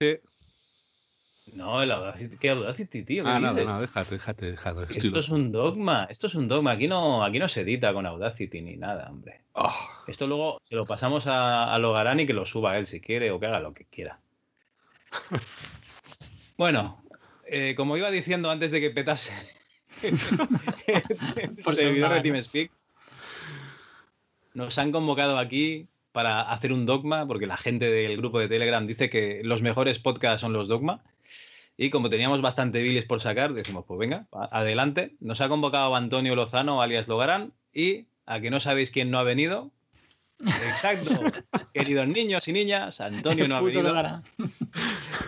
Sí. No, el Audacity, ¿qué Audacity, tío? ¿Qué Ah, nada, dices? nada, déjate, déjate, déjate. estoy Esto es un dogma, esto es un dogma. Aquí no, aquí no se edita con Audacity ni nada, hombre. Oh, Esto luego se lo pasamos a, a Logarán y que lo suba él si quiere o que haga lo que quiera. Bueno, eh, como iba diciendo antes de que petase el servidor de. TeamSpeak, nos han convocado aquí para hacer un dogma, porque la gente del grupo de Telegram dice que los mejores podcasts son los dogma. Y como teníamos bastante bilis por sacar, decimos, pues venga, adelante. Nos ha convocado Antonio Lozano, alias Logarán, y a que no sabéis quién no ha venido. Exacto, queridos niños y niñas, Antonio no ha venido. Logarán.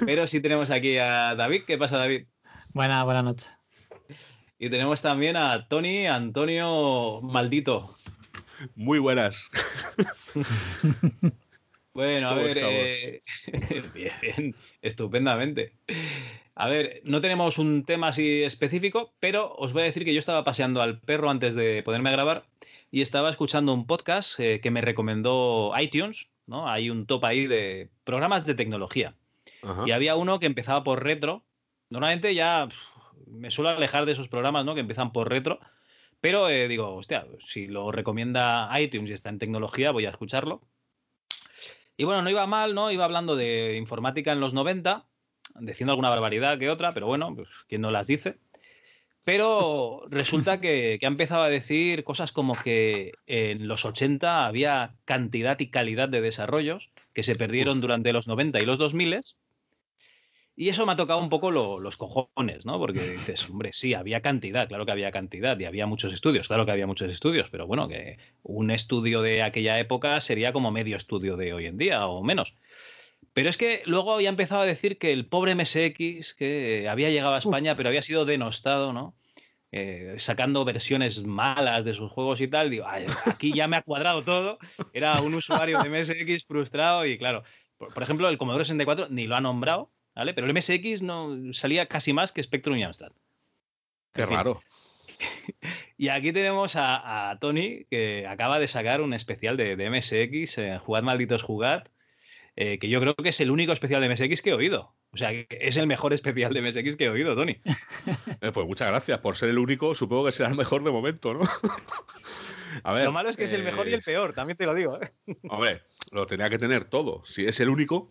Pero sí tenemos aquí a David. ¿Qué pasa, David? Buenas, buenas noches. Y tenemos también a Tony Antonio Maldito. Muy buenas. Bueno, a ¿Cómo ver. eh, bien, bien, estupendamente. A ver, no tenemos un tema así específico, pero os voy a decir que yo estaba paseando al perro antes de ponerme a grabar y estaba escuchando un podcast eh, que me recomendó iTunes, ¿no? Hay un top ahí de programas de tecnología. Ajá. Y había uno que empezaba por retro. Normalmente ya me suelo alejar de esos programas, ¿no? Que empiezan por retro. Pero eh, digo, hostia, si lo recomienda iTunes y está en tecnología, voy a escucharlo. Y bueno, no iba mal, ¿no? Iba hablando de informática en los 90, diciendo alguna barbaridad que otra, pero bueno, pues quién no las dice. Pero resulta que, que ha empezado a decir cosas como que en los 80 había cantidad y calidad de desarrollos que se perdieron durante los 90 y los 2000 y eso me ha tocado un poco lo- los cojones, ¿no? Porque dices, hombre, sí, había cantidad, claro que había cantidad y había muchos estudios, claro que había muchos estudios, pero bueno, que un estudio de aquella época sería como medio estudio de hoy en día o menos. Pero es que luego ya ha empezado a decir que el pobre MSX, que había llegado a España, pero había sido denostado, ¿no? Eh, sacando versiones malas de sus juegos y tal, digo, "Ay, aquí ya me ha cuadrado todo. Era un usuario de MSX frustrado y claro, por, por ejemplo, el Commodore 64 ni lo ha nombrado, ¿vale? Pero el MSX no salía casi más que Spectrum y Amstrad. Qué en fin. raro. Y aquí tenemos a, a Tony, que acaba de sacar un especial de, de MSX, eh, Jugad Malditos Jugad, eh, que yo creo que es el único especial de MSX que he oído. O sea, que es el mejor especial de MSX que he oído, Tony. Eh, pues muchas gracias. Por ser el único, supongo que será el mejor de momento, ¿no? A ver. Lo malo es que es el eh, mejor y el peor, también te lo digo. ¿eh? Hombre, lo tenía que tener todo. Si es el único.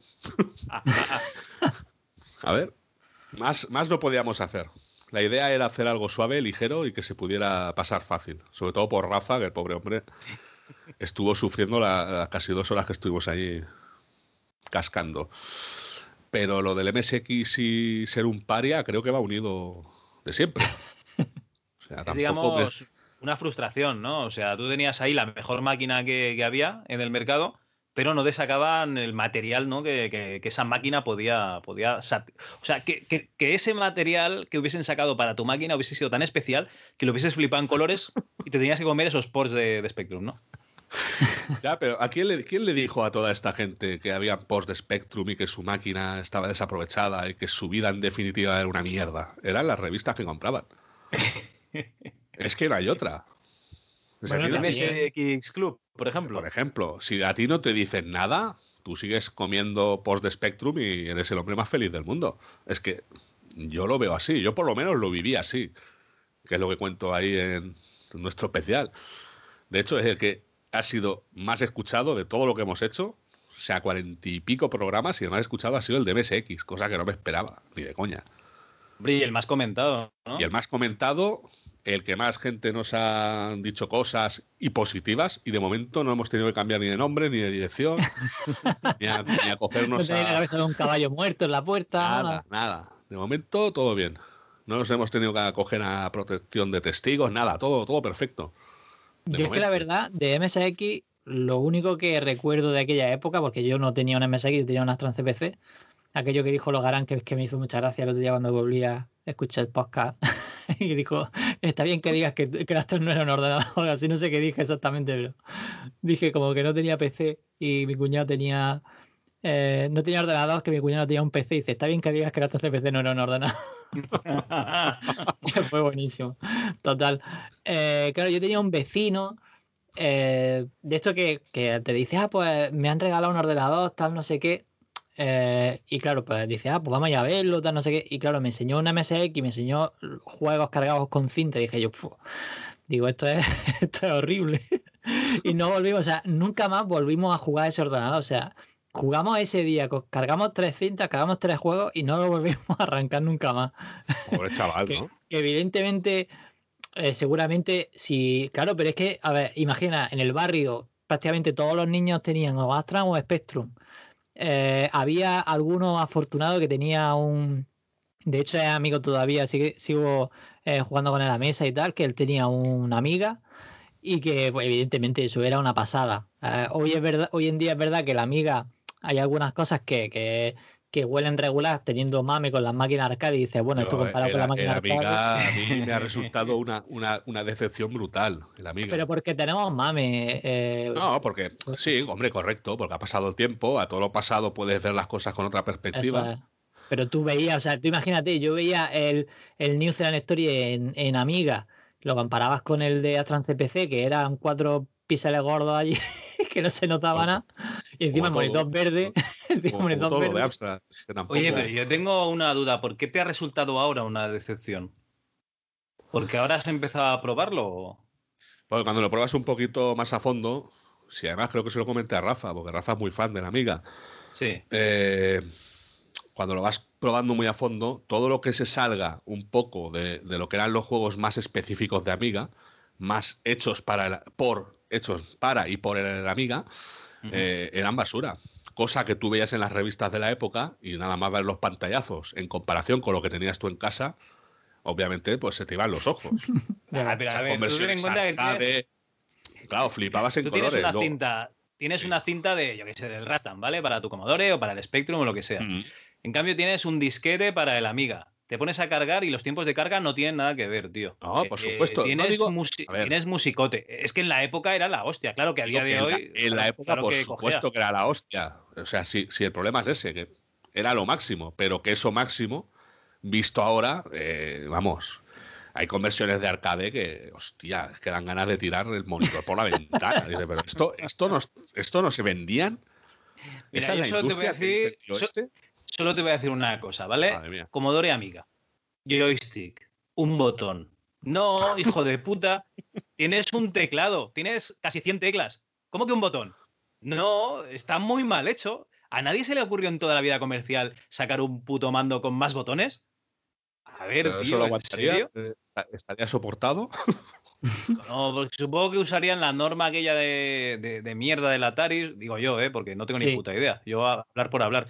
A ver, más, más no podíamos hacer. La idea era hacer algo suave, ligero y que se pudiera pasar fácil. Sobre todo por Rafa, que el pobre hombre estuvo sufriendo la- las casi dos horas que estuvimos ahí cascando. Pero lo del MSX y ser un paria creo que va unido de siempre. O sea, Es, digamos, una frustración, ¿no? O sea, tú tenías ahí la mejor máquina que, que había en el mercado, pero no te sacaban el material, ¿no? Que, que- que esa máquina podía. podía o sea, que, que- que ese material que hubiesen sacado para tu máquina hubiese sido tan especial que lo hubieses flipado en colores y te tenías que comer esos ports de, de Spectrum, ¿no? Ya, pero ¿a quién le, quién le dijo a toda esta gente que había post de Spectrum y que su máquina estaba desaprovechada y que su vida en definitiva era una mierda? Eran las revistas que compraban. es que no hay otra. Sea, Bueno, aquí Club, por ejemplo. por ejemplo, si a ti no te dicen nada, tú sigues comiendo post de Spectrum y eres el hombre más feliz del mundo. Es que yo lo veo así, yo por lo menos lo viví así, que es lo que cuento ahí en nuestro especial. De hecho, es el que ha sido más escuchado de todo lo que hemos hecho, o sea, cuarenta y pico programas y el más escuchado ha sido el de MSX, cosa que no me esperaba, ni de coña. Hombre, y el más comentado, ¿no? Y el más comentado, el que más gente nos ha dicho cosas y positivas, y de momento no hemos tenido que cambiar ni de nombre, ni de dirección, ni, a, ni a No cogernos la a... cabeza de un caballo muerto en la puerta. Nada, nada. De momento todo bien. No nos hemos tenido que acoger a protección de testigos, nada, todo, todo perfecto. De Yo es que la verdad, de MSX, lo único que recuerdo de aquella época, porque yo no tenía un MSX, yo tenía una Trans CPC, aquello que dijo Logarán, que que me hizo mucha gracia el otro día cuando volví a escuchar el podcast, y dijo, está bien que digas que, que Astor no era un ordenador, así no sé qué dije exactamente, pero dije como que no tenía PC y mi cuñado tenía... eh, no tenía ordenador, que mi cuñado tenía un PC y dice, está bien que digas que la CPC no era un ordenador. fue buenísimo. Total. Eh, claro, yo tenía un vecino eh, de esto que, que te dice, ah, pues me han regalado un ordenador, tal, no sé qué. Eh, y claro, pues dice, ah, pues vamos a verlo, tal, no sé qué. Y claro, me enseñó una MSX y me enseñó juegos cargados con cinta. Y dije yo, digo, esto es, esto es horrible. y no volvimos, o sea, nunca más volvimos a jugar ese ordenador. O sea, jugamos ese día, cargamos tres cintas, cargamos tres juegos y no lo volvimos a arrancar nunca más. Pobre chaval, ¿no? que, evidentemente, eh, seguramente, si, claro, pero es que, a ver, imagina, en el barrio prácticamente todos los niños tenían o Astra o Spectrum. Eh, había algunos afortunados que tenía un. De hecho, es amigo todavía, así sigo eh, jugando con la mesa y tal, que él tenía una amiga y que, pues, evidentemente, eso era una pasada. Eh, hoy, es verdad, hoy en día es verdad que la amiga, hay algunas cosas que, que, que huelen regular teniendo mame con las máquinas arcade y dices, bueno, esto comparado con la máquina arcade. Amiga, a mí me ha resultado una, una, una, decepción brutal, el amiga. Pero porque tenemos mame. Eh, no, porque sí, hombre, correcto, porque ha pasado el tiempo, a todo lo pasado puedes ver las cosas con otra perspectiva. Pero tú veías, o sea, tú imagínate, yo veía el, el New Zealand Story en, en Amiga, lo comparabas con el de Astran CPC, que eran cuatro píxeles gordos allí que no se notaba nada. Y encima monitor verde. Oye, pero yo tengo una duda. ¿Por qué te ha resultado ahora una decepción? ¿Porque ahora has empezado a probarlo? Bueno, cuando lo pruebas un poquito más a fondo, si además creo que se lo comenté a Rafa, porque Rafa es muy fan de la amiga. Sí. Eh, cuando lo vas probando muy a fondo, todo lo que se salga un poco de, lo que eran los juegos más específicos de Amiga, más hechos para por hechos para y por el Amiga, eh, eran basura. Cosa que tú veías en las revistas de la época y nada más ver los pantallazos en comparación con lo que tenías tú en casa, obviamente pues se te iban los ojos. Claro, flipabas en tienes colores. Una cinta, tienes una cinta de, yo qué sé, del Rastan, ¿vale? Para tu Commodore o para el Spectrum o lo que sea. En cambio tienes un disquete para el Amiga te pones a cargar y los tiempos de carga no tienen nada que ver, tío. No, por eh, supuesto. tienes, musicote. Es que en la época era la hostia, claro que a día de hoy. En la, época, por supuesto que era la hostia. O sea, si, si, el problema es ese, que era lo máximo, pero que eso máximo, visto ahora, eh, vamos. Hay conversiones de arcade que, hostia, es que dan ganas de tirar el monitor por la ventana. Dice, pero esto, esto, no, esto no se vendían. Esa es la industria decir, este solo te voy a decir una cosa, ¿vale? Comodore Amiga, joystick, un botón. No, hijo de puta, tienes un teclado, tienes casi 100 teclas. ¿Cómo que un botón? No, está muy mal hecho. ¿A nadie se le ocurrió en toda la vida comercial sacar un puto mando con más botones? A ver, tío, ¿eso lo aguantaría? ¿Estaría soportado? No, porque supongo que usarían la norma aquella de, de, mierda del Atari, digo yo, ¿eh? porque no tengo ni puta idea. Yo a hablar por hablar.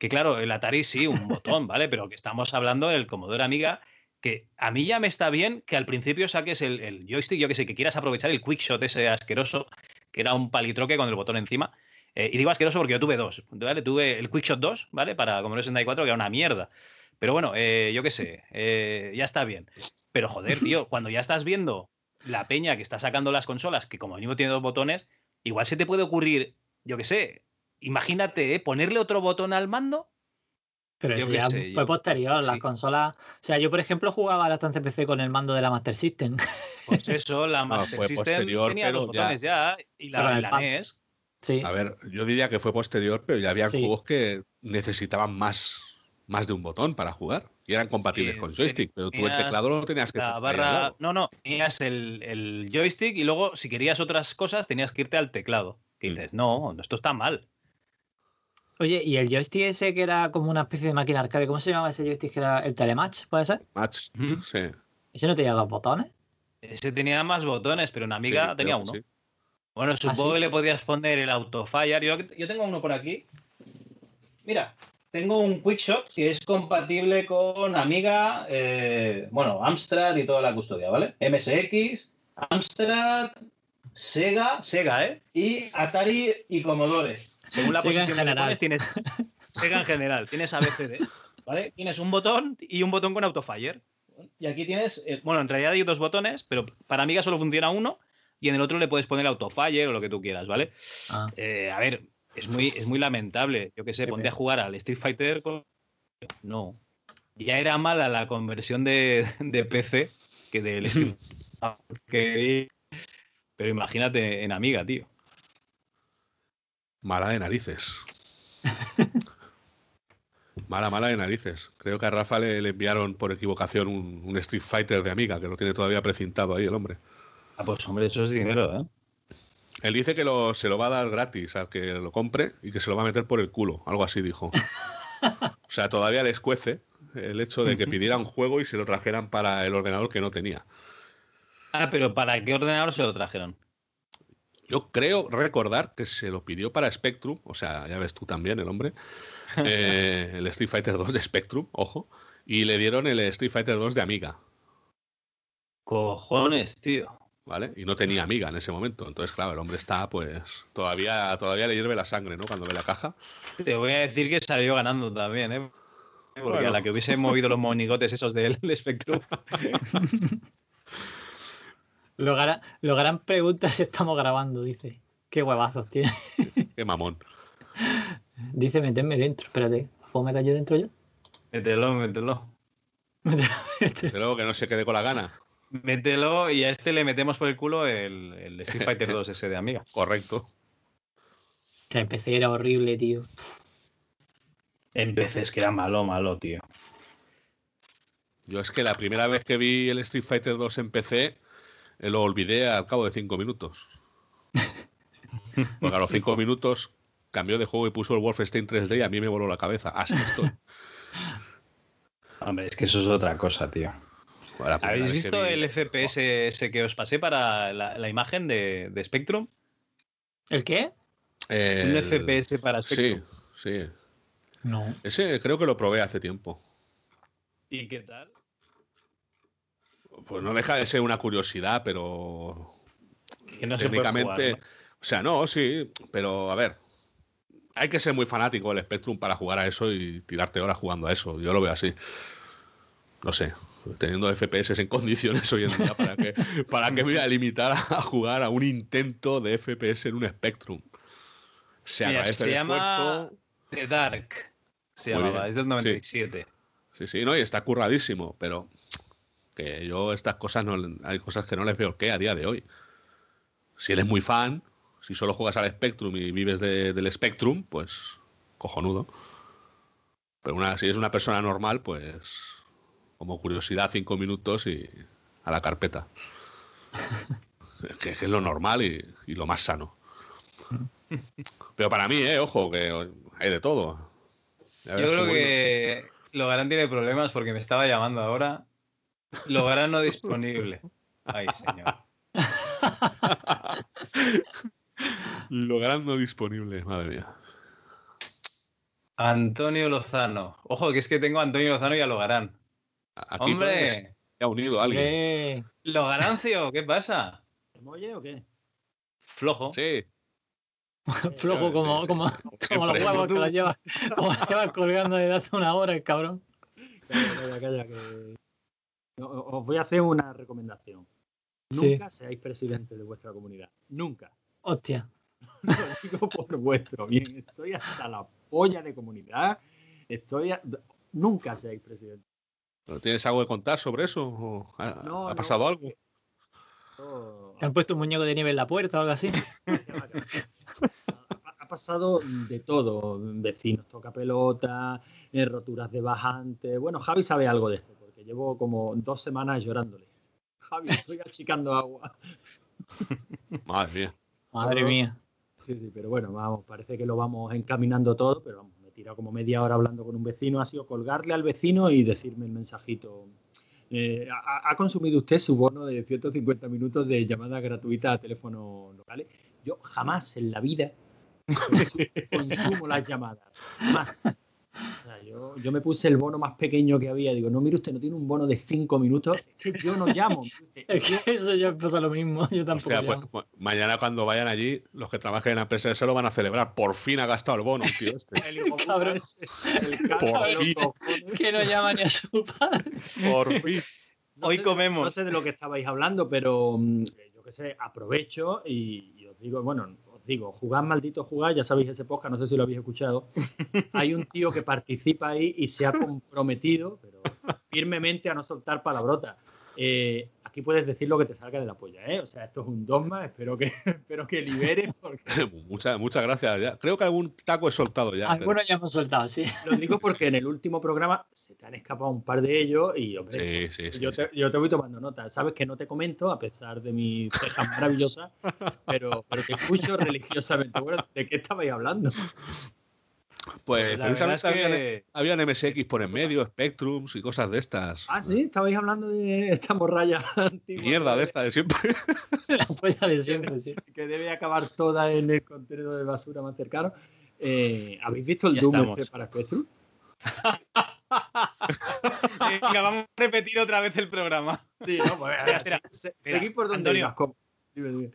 Que claro, el Atari sí, un botón, ¿vale? Pero que estamos hablando del Commodore Amiga, que a mí ya me está bien que al principio saques el, joystick, yo que sé, que quieras aprovechar el quick ese asqueroso, que era un palitroque con el botón encima. Eh, y digo asqueroso porque yo tuve dos, ¿vale? Tuve el Quickshot 2, ¿vale? Para Commodore 64, que era una mierda. Pero bueno, eh, yo qué sé, eh, ya está bien. Pero joder, tío, cuando ya estás viendo la peña que está sacando las consolas, que como mismo tiene dos botones, igual se te puede ocurrir, yo qué sé, imagínate, ¿eh? ponerle otro botón al mando. Pero eso ya fue posterior, las consolas. O sea, yo por ejemplo jugaba la estancia PC con el mando de la Master System. Pues eso, la Master System tenía dos botones ya, y la, la NES. Sí. A ver, yo diría que fue posterior, pero ya había juegos que necesitaban más, más de un botón para jugar y eran compatibles con joystick, pero tú el teclado no tenías que la barra, No, no, tenías el, el, joystick y luego si querías otras cosas tenías que irte al teclado. Y dices, no, esto está mal. Oye, ¿y el joystick ese que era como una especie de máquina arcade? ¿Cómo se llamaba ese joystick que era el Telematch? ¿Puede ser? Match, sí. ¿Ese no tenía dos botones? Ese tenía más botones, pero en Amiga tenía uno. Bueno, supongo ¿Ah, que le podías poner el autofire. Yo, yo tengo uno por aquí. Mira, tengo un Quickshot que es compatible con Amiga, eh, bueno, Amstrad y toda la custodia, ¿vale? MSX, Amstrad, Sega, Sega, ¿eh? Y Atari y Commodore. Según la posición general. tienes Sega en general, tienes ABCD, ¿vale? Tienes un botón y un botón con autofire. Y aquí tienes, eh, bueno, en realidad hay dos botones, pero para Amiga solo funciona uno y en el otro le puedes poner autofire o lo que tú quieras, ¿vale? Ah. Eh, a ver, es muy, es muy lamentable. Yo qué sé, ponte a jugar al Street Fighter con... No. Ya era mala la conversión de, de PC que del Street Pero imagínate en Amiga, tío. Mala de narices. Mala, mala de narices. Creo que a Rafa le, le enviaron por equivocación un, un Street Fighter de Amiga, que lo tiene todavía precintado ahí el hombre. Ah, pues hombre, eso es dinero, ¿eh? Él dice que lo, se lo va a dar gratis al que lo compre y que se lo va a meter por el culo, algo así dijo. O sea, todavía les cuece el hecho de que pidiera un juego y se lo trajeran para el ordenador que no tenía. Ah, pero ¿para qué ordenador se lo trajeron? Yo creo recordar que se lo pidió para Spectrum, o sea, ya ves tú también el hombre, eh, el Street Fighter 2 de Spectrum, ojo, y le dieron el Street Fighter 2 de Amiga, Cojones, tío. ¿vale? Y no tenía Amiga en ese momento, entonces claro, el hombre está pues todavía todavía le hierve la sangre, ¿no? Cuando ve la caja. Te voy a decir que salió ganando también, ¿eh? Porque Bueno. a la que hubiese movido los monigotes esos del Spectrum. Lo gran, lo gran pregunta si estamos grabando, dice. Qué huevazos tiene. Qué mamón. Dice meterme dentro. Espérate, ¿puedo meter yo dentro yo? Mételo, mételo. Luego que no se quede con la gana. Mételo y a este le metemos por el culo el, el Street Fighter 2 ese de amiga. Correcto. Que empecé era horrible, tío. Empecé, es que era malo, malo, tío. Yo es que la primera vez que vi el Street Fighter 2 en PC, lo olvidé al cabo de cinco minutos. Porque a los cinco minutos cambió de juego y puso el Wolfenstein 3D y a mí me voló la cabeza. Así estoy. Hombre, es que eso es otra cosa, tío. ¿Habéis visto vi- el FPS ese que os pasé para la, la imagen de, de Spectrum? ¿El qué? El- Un FPS para Sí, Spectrum. sí. No. Ese creo que lo probé hace tiempo. ¿Y qué tal? Pues no deja de ser una curiosidad, pero Que no se puede técnicamente, jugar, ¿no? o sea, no, sí, pero a ver, hay que ser muy fanático del Spectrum para jugar a eso y tirarte horas jugando a eso. Yo lo veo así. No sé, teniendo FPS en condiciones hoy en día, ¿para qué, para qué me voy a limitar a jugar a un intento de FPS en un Spectrum? Se Mira, agradece se el llama esfuerzo. The Dark. Se Muy llamaba, bien. es del Sí. 97. Sí, sí, no, y está curradísimo, pero que yo estas cosas no, hay cosas que no les veo que a día de hoy. Si eres muy fan, si solo juegas al Spectrum y vives de- del Spectrum, pues cojonudo. Pero una, si eres una persona normal, pues como curiosidad cinco minutos y a la carpeta. que, que es lo normal y, y lo más sano. Pero para mí, eh, ojo, que hay de todo. Ya Yo creo que Logarán tiene problemas porque me estaba llamando ahora. Logarán no disponible. Ay, señor. Logrando disponible, madre mía. Antonio Lozano. Ojo, que es que tengo a Antonio Lozano y a Logarán. Aquí ¡Hombre! se ha unido alguien. Logarancio, ¿qué pasa? ¿Me oye o qué? Flojo. Sí, flojo sí, como, sí. como, como los huevos que los lleva, como colgando desde hace una hora el cabrón. Calla, calla, calla, que... Os voy a hacer una recomendación. Sí. Nunca seáis presidente de vuestra comunidad. Nunca. Hostia. Lo digo por vuestro bien. Estoy hasta la polla de comunidad. Estoy a- Nunca seáis presidente. ¿Pero ¿Tienes algo que contar sobre eso? ¿O ¿Ha, No, ha no. pasado algo? ¿Te han puesto un muñeco de nieve en la puerta o algo así? Ha, ha pasado de todo. Vecinos toca pelota, eh, roturas de bajante. Bueno, Javi sabe algo de esto, llevo como dos semanas llorándole. Javi, estoy achicando agua. Madre mía. Madre mía. Sí, sí, pero bueno, vamos, parece que lo vamos encaminando todo, pero vamos, me he tirado como media hora hablando con un vecino, ha sido colgarle al vecino y decirme el mensajito. eh, ha, ha consumido usted su bono de 150 minutos de llamada gratuita a teléfonos locales? Yo jamás en la vida consu- consumo las llamadas. Jamás. Yo, yo me puse el bono más pequeño que había. Digo, no, mire usted, no tiene un bono de 5 minutos. Es que yo no llamo. Es que eso ya pasa lo mismo. Yo tampoco. Hostia, pues, llamo. ma- mañana cuando vayan allí, los que trabajen en la empresa se lo van a celebrar. Por fin ha gastado el bono, tío. Este. El hijo Cabrón. el cabrón Por fin. Que no llama ni a su padre. Por fin. No Hoy sé- comemos. No sé de lo que estabais hablando, pero mm, yo qué sé, aprovecho y, y os digo, bueno, digo, jugad maldito jugar, ya sabéis ese podcast, no sé si lo habéis escuchado. Hay un tío que participa ahí y se ha comprometido, pero firmemente a no soltar palabrotas. Eh, aquí puedes decir lo que te salga de la polla, ¿eh? O sea, esto es un dogma, espero que, espero que liberes porque... muchas, muchas gracias. Ya. Creo que algún taco he soltado ya. pero- Algunos ya hemos soltado, sí. Lo digo porque en el último programa se te han escapado un par de ellos y, hombre, Sí, sí, sí. yo, sí. te, yo te voy tomando nota. Sabes que no te comento, a pesar de mis cejas maravillosas, pero, pero te escucho religiosamente. Bueno, ¿de qué estabais hablando? Pues La verdad es precisamente que habían, habían MSX por en medio, Spectrums y cosas de estas. Ah, sí, estabais hablando de esta morralla antigua. Mierda de esta de siempre. La polla de siempre, sí. Que debe acabar toda en el contenedor de basura más cercano. Eh, ¿Habéis visto el Ya Doom este para Spectrum? Venga, vamos a repetir otra vez el programa. Sí, no, pues se- seguid por donde ibas. Dime, dime.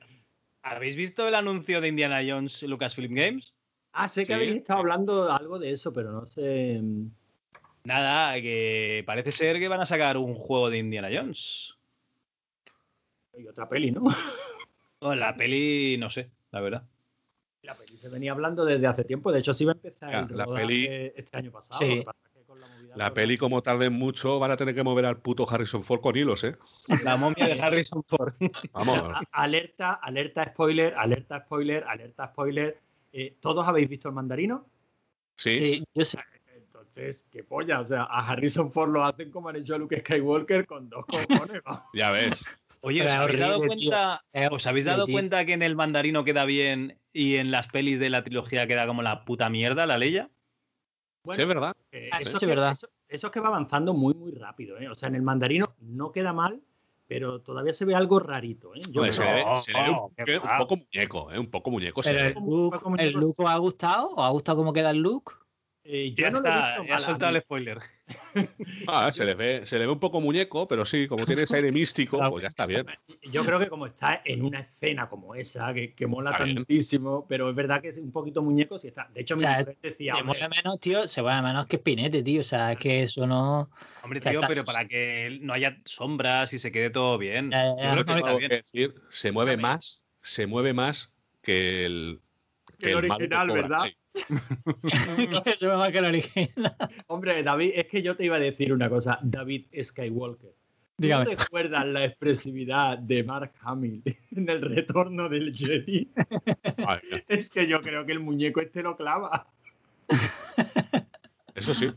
¿Habéis visto el anuncio de Indiana Jones Lucasfilm Games? Ah, sé que Sí. habéis estado hablando algo de eso, pero no sé. mm, Nada, que parece ser que van a sacar un juego de Indiana Jones. Hay otra peli, ¿no? O la peli, no sé, la verdad. La peli se venía hablando desde hace tiempo. De hecho, sí iba a empezar Ya, el la peli- este año pasado. Sí. Lo que pasa es que con la movida La del peli, como tarden mucho, van a tener que mover al puto Harrison Ford con hilos, ¿eh? La momia de Harrison Ford. Vamos. A- alerta, alerta spoiler, alerta spoiler, alerta spoiler. Eh, ¿Todos habéis visto el mandarino? Sí. Sí, yo sé. Entonces, qué polla. O sea, a Harrison Ford lo hacen como han hecho a Luke Skywalker con dos cojones. Ya ves. Oye, ¿os habéis dado cuenta, ¿os habéis dado cuenta que en el mandarino queda bien y en las pelis de la trilogía queda como la puta mierda la Leia? sí, es verdad. Eh, eso, eso es es que, verdad. Eso, eso es que va avanzando muy, muy rápido. ¿eh? O sea, en el mandarino no queda mal, pero todavía se ve algo rarito. ¿eh? Yo se ve, se ve un, poco muñeco, ¿eh? Un poco muñeco. Pero el look, el os ha gustado, ¿os ha gustado cómo queda el look? eh, Ya no lo he está, visto ya has mal, a soltado el spoiler. Ah, se le ve, se le ve un poco muñeco, pero sí, como tiene ese aire místico, pues ya está bien. Yo creo que como está en una escena como esa, que, que mola Está bien. tantísimo, pero es verdad que es un poquito muñeco si está. De hecho, O mi sea, mujer decía, Se mueve menos, tío, se mueve menos que Spinete, tío. O sea, es que eso no. Hombre, O sea, tío, estás- pero para que no haya sombras y se quede todo bien. Yo creo no, que Tengo está bien. que decir, se mueve más, se mueve más que el, Que el original, ¿verdad? Kai. se más que el original. hombre, David, es que yo te iba a decir una cosa, David Skywalker. ¿Tú Dígame. recuerdas la expresividad de Mark Hamill en el retorno del Jedi? Es que yo creo que el muñeco este lo clava. Eso sí.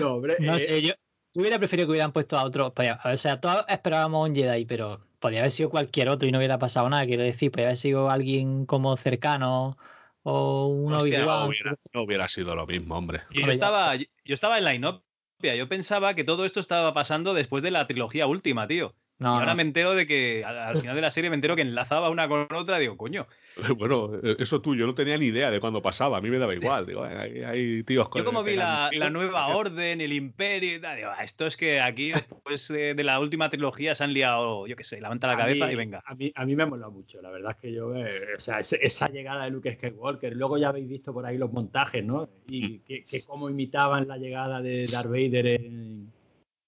No, hombre, No eh, sé, yo, yo hubiera preferido que hubieran puesto a otro. pues, O sea, todos esperábamos un Jedi, pero podría haber sido cualquier otro y no hubiera pasado nada. Quiero decir, podría haber sido alguien como cercano o un Hostia. No hubiera, no hubiera sido lo mismo, hombre. Yo estaba, yo estaba en la inopia. Yo pensaba que todo esto estaba pasando después de la trilogía última, tío. No, y ahora no. me entero de que al, al final de la serie me entero que enlazaba una con otra. Digo, coño. Bueno, eso tú, yo no tenía ni idea de cuándo pasaba, a mí me daba igual. Digo, hay, hay tíos con Yo como vi la, la nueva orden, el imperio y tal, digo, "Ah, esto es que aquí después de, de la última trilogía se han liado, yo qué sé, levanta la a cabeza mí- y venga. A mí, a mí me ha molado mucho, la verdad es que yo, eh, o sea, esa llegada de Luke Skywalker, luego ya habéis visto por ahí los montajes, ¿no? Y que, que cómo imitaban la llegada de Darth Vader en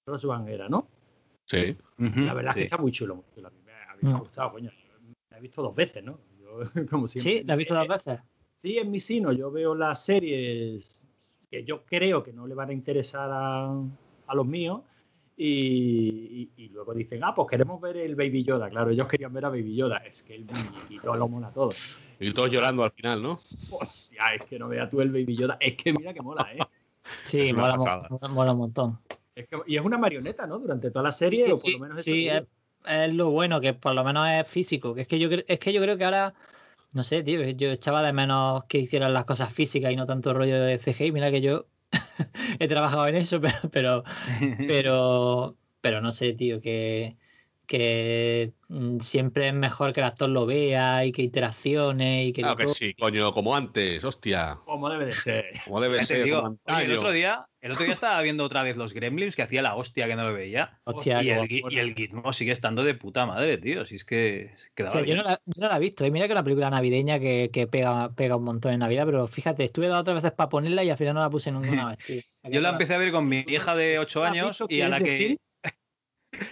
One era, ¿no? Sí. La verdad es Sí. que está muy chulo, muy chulo. A mí me, a mí me ha Mm. gustado, coño. La he visto dos veces, ¿no? Yo, como siempre. Sí, ¿la has visto Eh, dos veces? Sí, en mi sino yo veo las series que yo creo que no le van a interesar a, a los míos y, y- y luego dicen, ah, pues queremos ver el Baby Yoda. Claro, ellos querían ver a Baby Yoda. Es que el muñequito lo mola todo. Y todos llorando al final, ¿no? Hostia, es que no veas tú el Baby Yoda. Es que mira que mola, ¿eh? Sí, mola- mola un montón. Es que- y es una marioneta, ¿no? Durante toda la serie, Sí, o por lo menos sí, es, es lo bueno, que por lo menos es físico. Que es que yo es que yo creo que ahora, no sé, tío, yo echaba de menos que hicieran las cosas físicas y no tanto rollo de CGI. Mira que yo he trabajado en eso, pero, pero, pero, pero no sé, tío, que, que mm, siempre es mejor que el actor lo vea y que interacciones y que Claro que sí, coño, como antes, hostia. Como debe de ser. Como debe ser, digo, como oye, el otro día, el otro día estaba viendo otra vez los Gremlins que hacía la hostia que no lo veía. Hostia, y, el, y el Gizmo sigue estando de puta madre, tío. Si es que O yo, no la, yo no la he visto. Y mira que es una película navideña que, que pega, pega un montón en Navidad, pero fíjate, estuve dos o tres veces para ponerla y al final no la puse ninguna vez, tío. Yo la empecé a ver con mi hija de 8 ¿La has años y a ¿Quieres la que decir?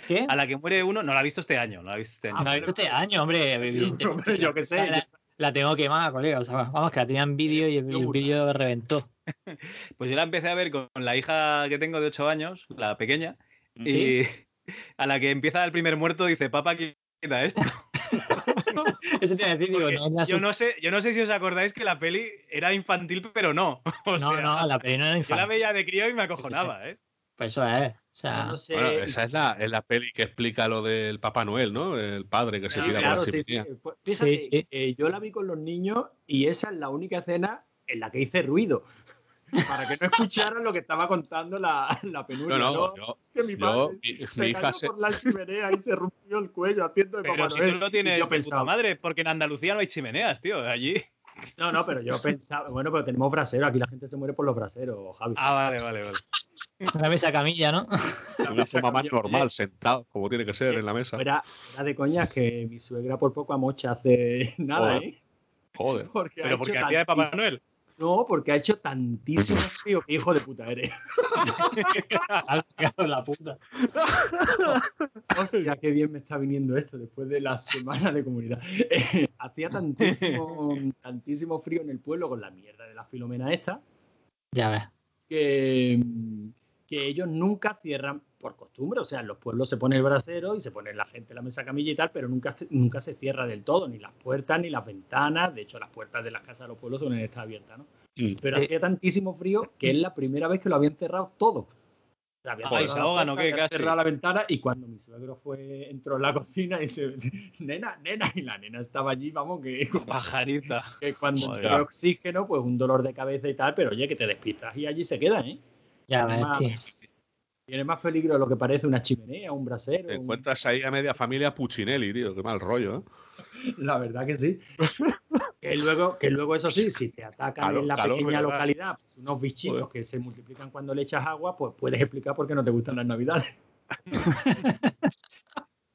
¿Qué? a la que muere uno, no la he visto este año, no la he visto este año. No la he visto este año, hombre. Hombre, yo qué sé. La, la tengo quemada, colega. O sea, vamos, que la tenía en vídeo y el, y el vídeo reventó. Pues yo la empecé a ver con la hija que tengo de 8 años, la pequeña, ¿Sí? a la que empieza el primer muerto dice, papá, quita esto. Eso te iba a decir, digo, no, yo, no sé, yo no sé si os acordáis que la peli era infantil, pero no. O no, sea, no, la peli no era Yo la infantil. veía de crío y me acojonaba, ¿eh? Pues eso es. O sea, No, no sé. Bueno, esa es la, es la peli que explica lo del Papá Noel, ¿no? El padre que se tira claro, por la sí, sí. chimenea. Pues Fíjate, Sí, sí. eh, yo la vi con los niños y esa es la única escena en la que hice ruido. Para que no escucharan lo que estaba contando la, la penuria. No, no, ¿no? yo- Es que mi yo- padre mi- se mi hija cayó se- por la chimenea y se rompió el cuello haciendo de Pero Papá si Noel. tú lo Y tienes yo pensaba, madre, porque en Andalucía no hay chimeneas, tío. Allí. No, no, pero yo pensaba, bueno, pero tenemos braseros, aquí la gente se muere por los braseros, Javi. Ah, vale, vale, vale. Una mesa camilla, ¿no? Una forma más normal, sentado, como tiene que ser en la mesa. Fuera, fuera de coñas que mi suegra por poco amocha hace nada, Joder. ¿eh? Joder. Porque Pero hecho porque hacía de Papá tantísimo- Noel. No, porque ha hecho tantísimo frío que hijo de puta eres. la puta. Hostia, qué bien me está viniendo esto después de la semana de comunidad. Eh, hacía tantísimo, tantísimo frío en el pueblo con la mierda de la filomena esta Ya ves. que, que ellos nunca cierran por costumbre. O sea, en los pueblos se pone el brasero y se pone la gente en la mesa camilla y tal, pero nunca, se- nunca se cierra del todo, ni las puertas ni las ventanas. De hecho, las puertas de las casas de los pueblos suelen estar abiertas, ¿no? Sí. Pero hacía tantísimo frío que es la primera vez que lo habían cerrado todo. O sea, habían Ay, se la ahogan, ¿o puerta, qué? Casi. la ventana y cuando mi suegro fue, entró en la cocina y dice, nena, nena, y la nena estaba allí, vamos, que, Pajarita. que cuando entró oxígeno, pues un dolor de cabeza y tal, pero oye, que te despistas y allí se queda, ¿eh? Ya Tiene ves, más, tío. tiene más peligro de lo que parece una chimenea, un brasero. Te un- encuentras ahí a media familia Puccinelli, tío. Qué mal rollo, ¿eh? La verdad que sí. que, luego, que luego, eso sí, si te atacan Calor, en la calor, pequeña ¿verdad? localidad pues, unos bichitos Joder. que se multiplican cuando le echas agua, pues puedes explicar por qué no te gustan las navidades.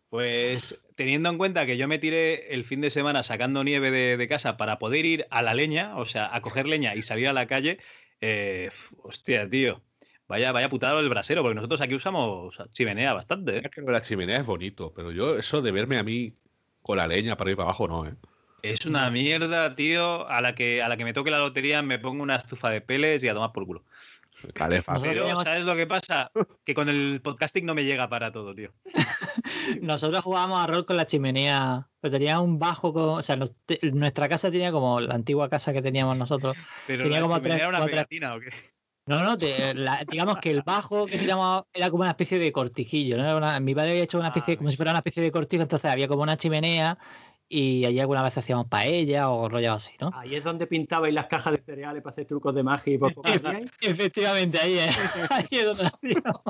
Pues teniendo en cuenta que yo me tiré el fin de semana sacando nieve de, de casa para poder ir a la leña, o sea, a coger leña y salir a la calle, eh, hostia, tío. Vaya, vaya putado el brasero, porque nosotros aquí usamos chimenea bastante, ¿eh? Es que la chimenea es bonito, pero yo eso de verme a mí con la leña para ir para abajo, no, ¿eh? Es una mierda, tío. A la que a la que me toque la lotería me pongo una estufa de peles y a tomar por culo. Pero, ¿sabes lo que pasa? Que con el podcasting no me llega para todo, tío. Nosotros jugábamos a rol con la chimenea, pero tenía un bajo, con, o sea, nos- te- nuestra casa tenía como la antigua casa que teníamos nosotros. Pero Tenía la como chimenea tres- era una pegatina, ¿o qué? No, no, te- la- digamos que el bajo que teníamos era como una especie de cortijillo, ¿no? Una- mi padre había hecho una especie, Ah, como si fuera una especie de cortijo, entonces había como una chimenea y allí alguna vez hacíamos paella o rollo así, ¿no? Ahí es donde pintabais las cajas de cereales para hacer trucos de magia y por poco. Efectivamente, ahí es, ahí es donde hacíamos.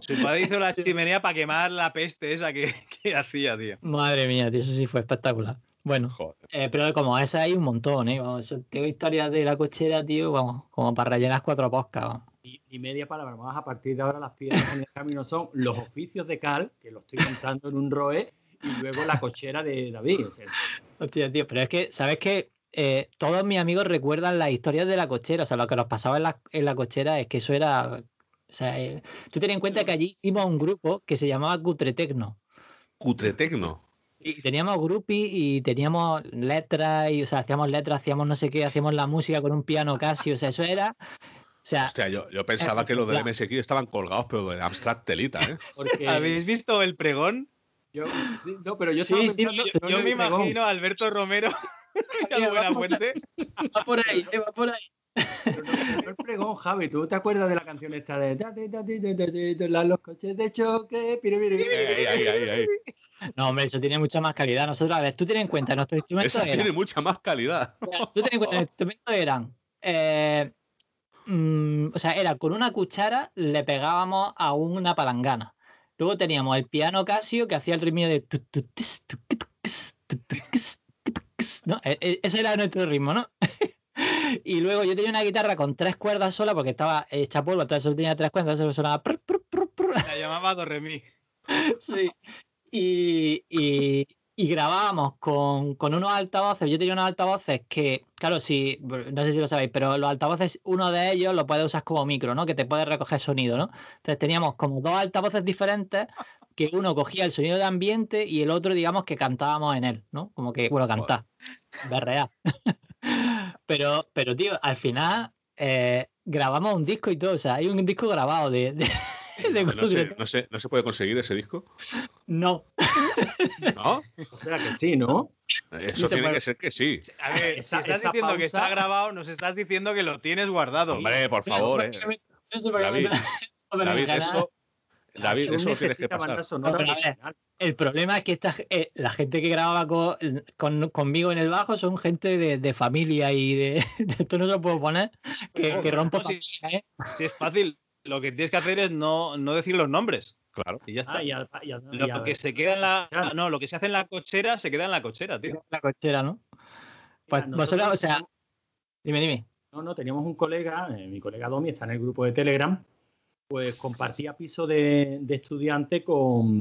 Su padre hizo la chimenea para quemar la peste esa que, que hacía, tío. Madre mía, tío, eso sí fue espectacular. Bueno, eh, pero como esa hay un montón, ¿eh? Vamos, tengo historias de la cochera, tío, vamos, como para rellenar cuatro poscas, vamos. Y, y media palabra más, a partir de ahora las piedras en el camino son los oficios de Cal, que lo estoy contando en un roe, y luego la cochera de David. O sea, Hostia, tío, pero es que, ¿sabes qué? Eh, todos mis amigos recuerdan las historias de la cochera, o sea, lo que nos pasaba en la, en la cochera es que eso era... O sea, eh, tú ten en cuenta que allí hicimos un grupo que se llamaba Cutre Tecno. Cutretecno. Y teníamos groupies y teníamos letras, y, o sea, hacíamos letras, hacíamos no sé qué, hacíamos la música con un piano casi, o sea, eso era... O sea, Hostia, yo, yo pensaba que los del MSX estaban colgados, pero de Abstract Telita, ¿eh? porque ¿Habéis visto el pregón? yo, sí, no, pero yo Sí, estaba sí, pensando Yo, no yo en me pregón. imagino a Alberto Romero y a Buena Fuente. va por ahí, eh, va por ahí. Pero no, el pregón, Javi. ¿Tú te acuerdas de la canción esta de "Da, di, da, di, da, da, di, da, la- los coches de choque? Piri, piri"? Ahí, ahí, ahí, ahí. No, hombre, eso tiene mucha más calidad. Nosotros, a ver, tú ten en cuenta, nuestros instrumentos Esa eran... tiene mucha más calidad. Tú ten en cuenta, los instrumentos eran. eh, mm, o sea, era con una cuchara le pegábamos a una palangana. Luego teníamos el piano Casio que hacía el ritmo de. ¿no? E- e- Ese era nuestro ritmo, ¿no? y luego yo tenía una guitarra con tres cuerdas sola porque estaba hecha polvo, entonces solo tenía tres cuerdas, solo sonaba. prr, prr, prr, prr. La llamaba Doremi. Sí. Y, y- y grabábamos con, con unos altavoces. Yo tenía unos altavoces que, claro, si, no sé si lo sabéis, pero los altavoces, uno de ellos lo puedes usar como micro, ¿no? Que te puede recoger sonido, ¿no? Entonces teníamos como dos altavoces diferentes que uno cogía el sonido de ambiente y el otro, digamos, que cantábamos en él, ¿no? Como que, bueno, cantar, berrear. pero, pero, tío, al final eh, grabamos un disco y todo, o sea, hay un disco grabado de, de, de No se, Cutre. no, se, ¿No se puede conseguir ese disco? No. ¿No? O sea que sí, ¿no? Eso se tiene puede. que ser que sí. A ver, Esa- si estás diciendo que pausa- está grabado, nos estás diciendo que lo tienes guardado. Hombre, por favor, eh. David, David, eso, David, eso tienes que pasar. No, pero ver. El problema es que esta, eh, la gente que grababa con, con- conmigo en el bajo son gente de, de familia y de, de esto no se lo puedo poner que, No, que rompo no, sí. familia, ¿eh? Si es fácil, lo que tienes que hacer es no, no decir los nombres. Claro. Y ya está. Ah, y al- y al- y lo que se queda en la. Claro. No, lo que se hace en la cochera se queda en la cochera, tío. la cochera, ¿no? Pues Mira, vosotros, nosotros o sea, dime, dime. No, no, teníamos un colega, eh, mi colega Domi, está en el grupo de Telegram, pues compartía piso de, de estudiante con,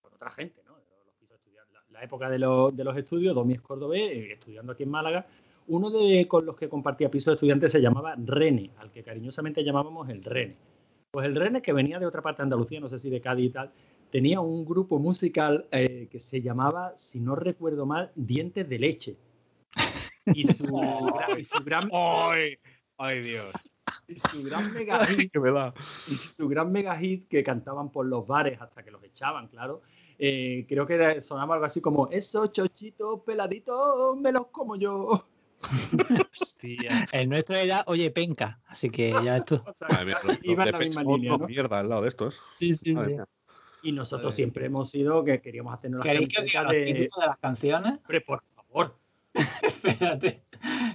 con otra gente, ¿no? Los pisos de estudiante. La, la época de, los- de los estudios, Domi es cordobés, eh, estudiando aquí en Málaga. Uno de con los que compartía piso de estudiante se llamaba Rene, al que cariñosamente llamábamos el Rene. Pues el Rene, que venía de otra parte de Andalucía, no sé si de Cádiz y tal, tenía un grupo musical eh, que se llamaba, si no recuerdo mal, Dientes de Leche. Y su, gra- y su gran, ¡Ay! ¡Ay, Dios! y su gran mega hit, Que me da. y su gran mega hit que cantaban por los bares hasta que los echaban, claro. eh, creo que era- sonaba algo así como esos chochitos peladitos me los como yo. Hostia. El nuestro era, oye, penca, así que ya esto. O sea, Madre mía, los- iba los en la de misma Pech línea, Mode, ¿no? mierda al lado de estos. Sí, sí, Madre sí. mía. Y nosotros siempre hemos sido que queríamos hacernos las ¿Queréis que os diga camisetas los de... títulos de las canciones? Hombre, por favor, Espérate.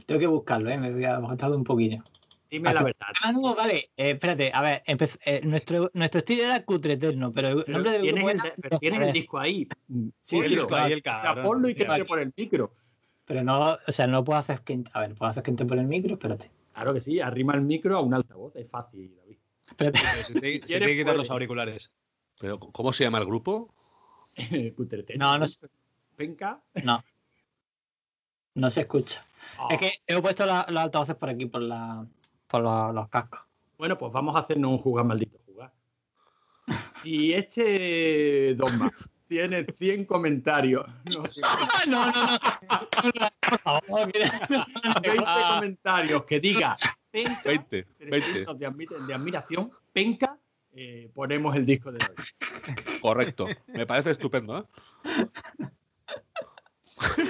Tengo que buscarlo, ¿eh? Me voy a tardar un poquillo. dime la verdad. Ah, no, vale. Eh, espérate, a ver, eh, nuestro, nuestro estilo era cutre eterno, pero el Pero nombre del tienes, grupo el, era pero tienes el disco ahí. Sí, sí, ahí el o sea, ponlo y que entre por el micro. Pero no, o sea, no puedo hacer que. A ver, puedo hacer que entre por el micro, espérate. Claro que sí, arrima el micro a un altavoz, es fácil, David. Espérate. Se te, se te hay que quitar los auriculares. Pero, ¿cómo se llama el grupo? No, no sé. Penca. No. No se escucha. Ah. Es que he puesto la- los altavoces por aquí, por, la, por los, los cascos. Bueno, pues vamos a hacernos un jugar maldito jugar. Si este Dogma tiene 100 comentarios, no, no, no, no. Favor, mira. 20 comentarios que diga penca, 20, 20. 300 de, admi- de admiración, penca, eh, ponemos el disco de hoy. Correcto. Me parece estupendo, ¿eh?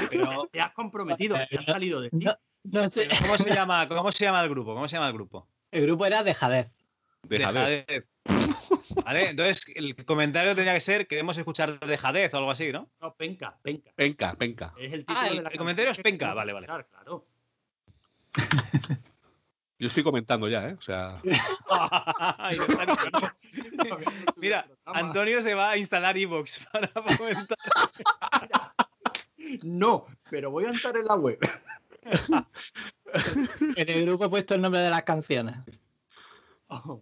Pero, Te has comprometido, te has salido de ti. No, no sé. ¿cómo, se llama, ¿cómo se llama el grupo? ¿Cómo se llama el grupo? El grupo era de Jadez. Dejadez. Dejadez. Vale, entonces el comentario tenía que ser queremos escuchar Dejadez o algo así, ¿no? No, penca, penca. Penca, penca. Es el, título Ah, el- de la el comentario es penca, vale, vale. Claro. Yo estoy comentando ya, ¿eh? O sea, Mira. Antonio se va a instalar Evox para comentar. No, pero voy a entrar en la web. En el grupo he puesto el nombre de las canciones. Oh,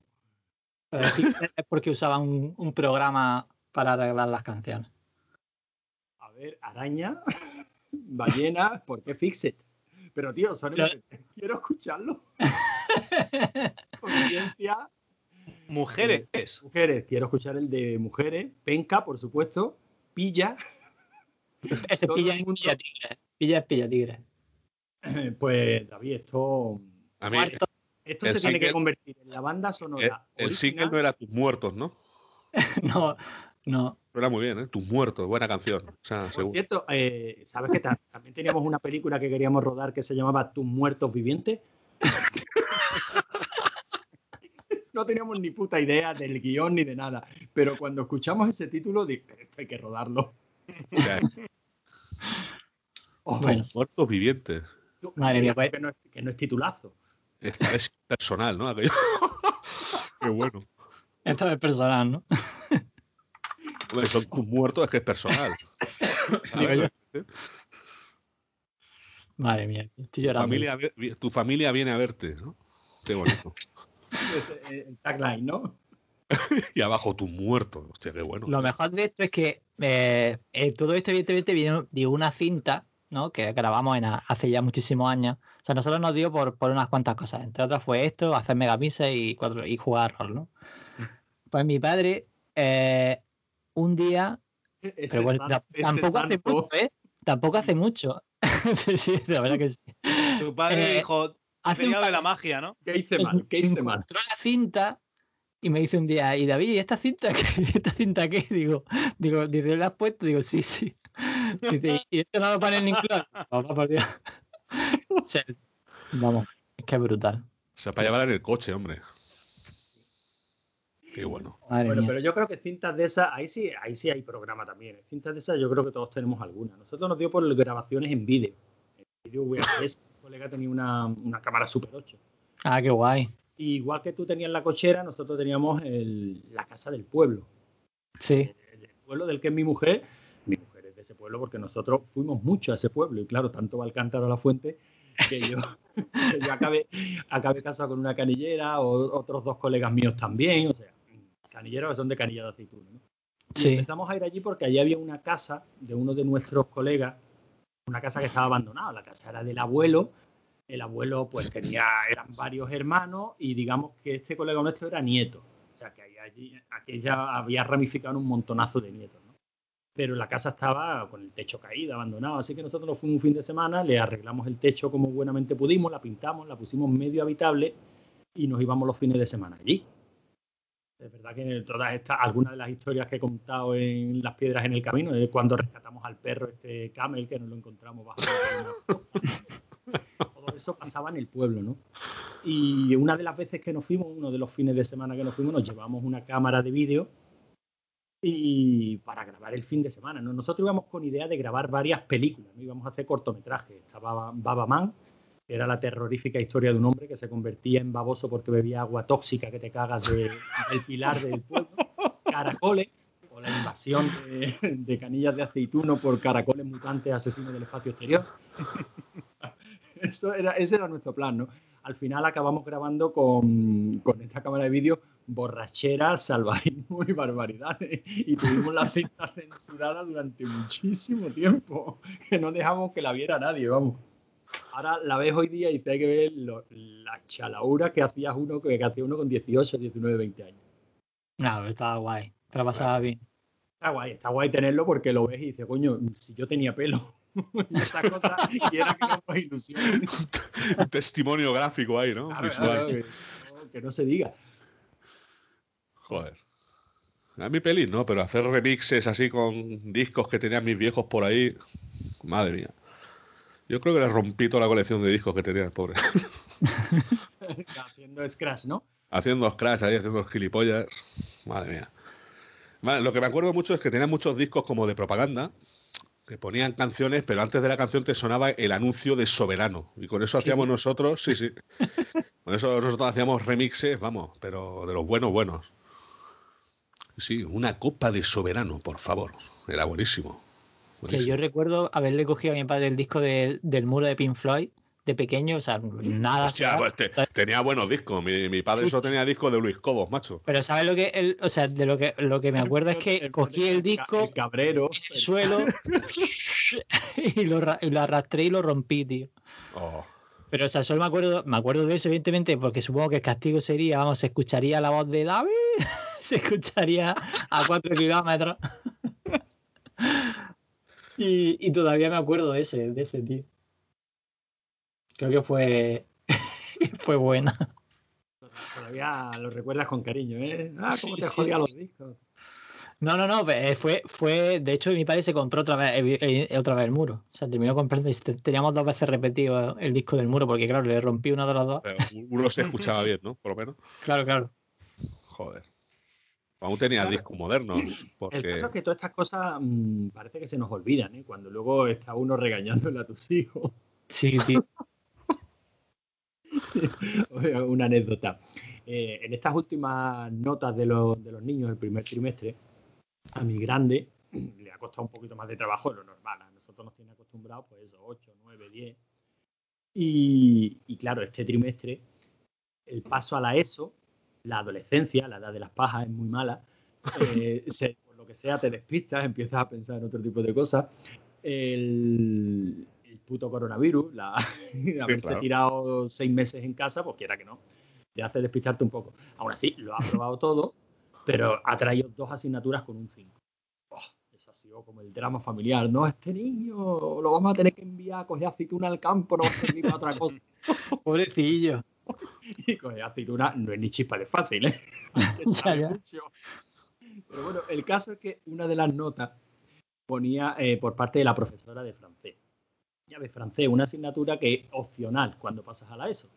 Pero sí es porque usaba un, un programa para arreglar las canciones. a ver, araña, ballena, ¿por qué Fixit? Pero tío, son quiero escucharlo. Conciencia, Mujeres. mujeres, quiero escuchar el de mujeres, penca, por supuesto, pilla, Ese Todo pilla es mundo- pilla tigre. Pilla es pilla tigre. pues David, esto, a mí. Esto El se tiene que single- convertir en la banda el, sonora. el single original. no era Tus Muertos, ¿no? No, no. Era muy bien, ¿eh? Tus Muertos, buena canción. O sea, Por seguro. cierto, eh, ¿sabes qué tal? También teníamos una película que queríamos rodar que se llamaba Tus muertos vivientes. No teníamos ni puta idea del guion ni de nada. Pero cuando escuchamos ese título, dije, esto hay que rodarlo. Oh, Bueno. Tus Muertos Vivientes. Madre mía, pues- que, no es, que no es titulazo. Esta vez personal, ¿no? Qué bueno. Esto es personal, ¿no? Hombre, son tus muertos, es que es personal. Madre mía, estoy llorando. familia, tu familia viene a verte, ¿no? Qué bonito. El tagline, ¿no? Y abajo tus muertos. Hostia, qué bueno. Lo mejor de esto es que eh, eh, todo esto evidentemente viene de una cinta, ¿no? Que grabamos en a- hace ya muchísimos años. O sea, nosotros nos dio por, por unas cuantas cosas. Entre otras fue esto, hacer megamises y, cuatro, y jugar rol, ¿no? Pues mi padre, eh, un día, pero tampoco hace mucho, ¿eh? Tampoco hace mucho. sí, sí, la verdad que sí. Tu padre Eh, dijo, Hace un de la magia, ¿no? ¿Qué hice mal? ¿Qué hice mal? encontró la cinta Y me dice un día, y David, ¿esta cinta qué? ¿Esta cinta qué? Digo, digo, dice, ¿la has puesto? Digo, sí, sí. Dice, ¿y esto no lo ponen en inglés? Vamos, por Dios. O sea, vamos, es que es brutal. O sea, para llevar en el coche, hombre. Qué bueno. Madre Bueno, mía. pero yo creo que cintas de esas, ahí sí, ahí sí hay programa también. ¿eh? Cintas de esas yo creo que todos tenemos alguna. Nosotros nos dio por grabaciones en vídeo. En vídeo VHS. Un colega tenía una, una cámara Super 8. Ah, qué guay. Y igual que tú tenías la cochera, nosotros teníamos el- la casa del pueblo. Sí. El, el pueblo del que es mi mujer. Mi mujer es de ese pueblo porque nosotros fuimos mucho a ese pueblo. Y claro, tanto va el cántaro a la fuente que yo, que yo acabé, acabé casado con una canillera, o otros dos colegas míos también. O sea, canilleros que son de canilla de aceituna. ¿no? Y Sí. empezamos a ir allí porque allí había una casa de uno de nuestros colegas, una casa que estaba abandonada. La casa era del abuelo. El abuelo, pues tenía, eran varios hermanos y digamos que este colega nuestro era nieto. O sea que allí, aquella había ramificado un montonazo de nietos. Pero la casa estaba con el techo caído, abandonado. Así que nosotros nos fuimos un fin de semana, le arreglamos el techo como buenamente pudimos, la pintamos, la pusimos medio habitable y nos íbamos los fines de semana allí. Es verdad que todas estas, algunas de las historias que he contado en Las Piedras en el Camino, de cuando rescatamos al perro, este camel, que nos lo encontramos bajo la Todo eso pasaba en el pueblo, ¿no? Y una de las veces que nos fuimos, uno de los fines de semana que nos fuimos, nos llevamos una cámara de vídeo y para grabar el fin de semana. ¿no? Nosotros íbamos con idea de grabar varias películas, ¿no? íbamos a hacer cortometrajes. Estaba Baba Man, que era la terrorífica historia de un hombre que se convertía en baboso porque bebía agua tóxica que te cagas de- del pilar del pueblo. Caracoles, o la invasión de, de canillas de aceituno por caracoles mutantes asesinos del espacio exterior. Eso era, ese era nuestro plan, ¿no? Al final acabamos grabando con, con esta cámara de vídeo borracheras, salvajismo y barbaridades. Y tuvimos la cinta censurada durante muchísimo tiempo, que no dejamos que la viera nadie, vamos. Ahora la ves hoy día y te hay que ver lo- la chalaura que hacías uno que, que hacía uno con 18, 19, 20 años. No, pero estaba guay. Te la pasaba bien. Está guay, está guay tenerlo porque lo ves y dices, coño, si yo tenía pelo y cosas, quiera que no nos. Un testimonio gráfico ahí, ¿no? Claro, Visual. claro, que, no- que no se diga. Joder. A mi pelis no, pero hacer remixes así con discos que tenían mis viejos por ahí, madre mía. Yo creo que le rompí toda la colección de discos que tenía el pobre. Haciendo scratch, ¿no? haciendo scratch ahí, haciendo gilipollas. Madre mía. Vale, lo que me acuerdo mucho es que tenía muchos discos como de propaganda que ponían canciones, pero antes de la canción te sonaba el anuncio de Soberano. Y con eso hacíamos nosotros, sí, sí. Con eso nosotros hacíamos remixes, vamos, pero de los buenos, buenos. Sí, una copa de Soberano, por favor. Era buenísimo. Que yo recuerdo haberle cogido a mi padre el disco de- del muro de Pink Floyd de pequeño, o sea, nada. Hostia, ¿sabes? pues te- tenía buenos discos. Mi, mi padre Sí, solo sí. tenía discos de Luis Cobos, macho. Pero ¿sabes lo que él, o sea, de lo que lo que me acuerdo es que cogí el disco El cabrero. en el suelo y lo, ra- y lo arrastré y lo rompí, tío. Oh. Pero o sea, solo me acuerdo, me acuerdo de eso, evidentemente, porque supongo que el castigo sería, vamos, se escucharía la voz de David, se escucharía a cuatro kilómetros. y, y todavía me acuerdo de ese, de ese tío. Creo que fue fue buena. Todavía lo recuerdas con cariño, ¿eh? Ah, cómo Sí, te sí, jodía sí. los discos. No, no, no, fue, fue, de hecho mi padre se compró otra vez, eh, eh, otra vez el muro. O sea, terminó comprando, teníamos dos veces repetido el disco del muro, porque claro, le rompí uno de los dos. Pero uno se escuchaba bien, ¿no? Por lo menos. Claro, claro. Joder. Aún tenía Claro. discos modernos. El Porque... caso es que todas estas cosas mm, parece que se nos olvidan, ¿eh? Cuando luego está uno regañándole a tus hijos. Sí, tío. Una anécdota. Eh, en estas últimas notas de los, de los niños del primer trimestre, a mi grande le ha costado un poquito más de trabajo de lo normal. A nosotros nos tiene acostumbrados, pues eso, 8, 9, 10. Y, y claro, este trimestre, el paso a la ESO, la adolescencia, la edad de las pajas es muy mala. eh, se- por lo que sea, te despistas, empiezas a pensar en otro tipo de cosas. El puto coronavirus, la, haberse claro. tirado seis meses en casa, pues quiera que no, te hace despistarte un poco. Aún así, lo ha probado todo, pero ha traído dos asignaturas con un 5. eso ha sido como el drama familiar. No, este niño lo vamos a tener que enviar a coger aceituna al campo, no va a servir para otra cosa. Pobrecillo. Y coger aceituna no es ni chispa de fácil, ¿eh? Ya, Sabe ya. mucho. Pero bueno, el caso es que una de las notas ponía eh, por parte de la profesora de francés. Ya ves, francés, una asignatura que es opcional cuando pasas a la ESO.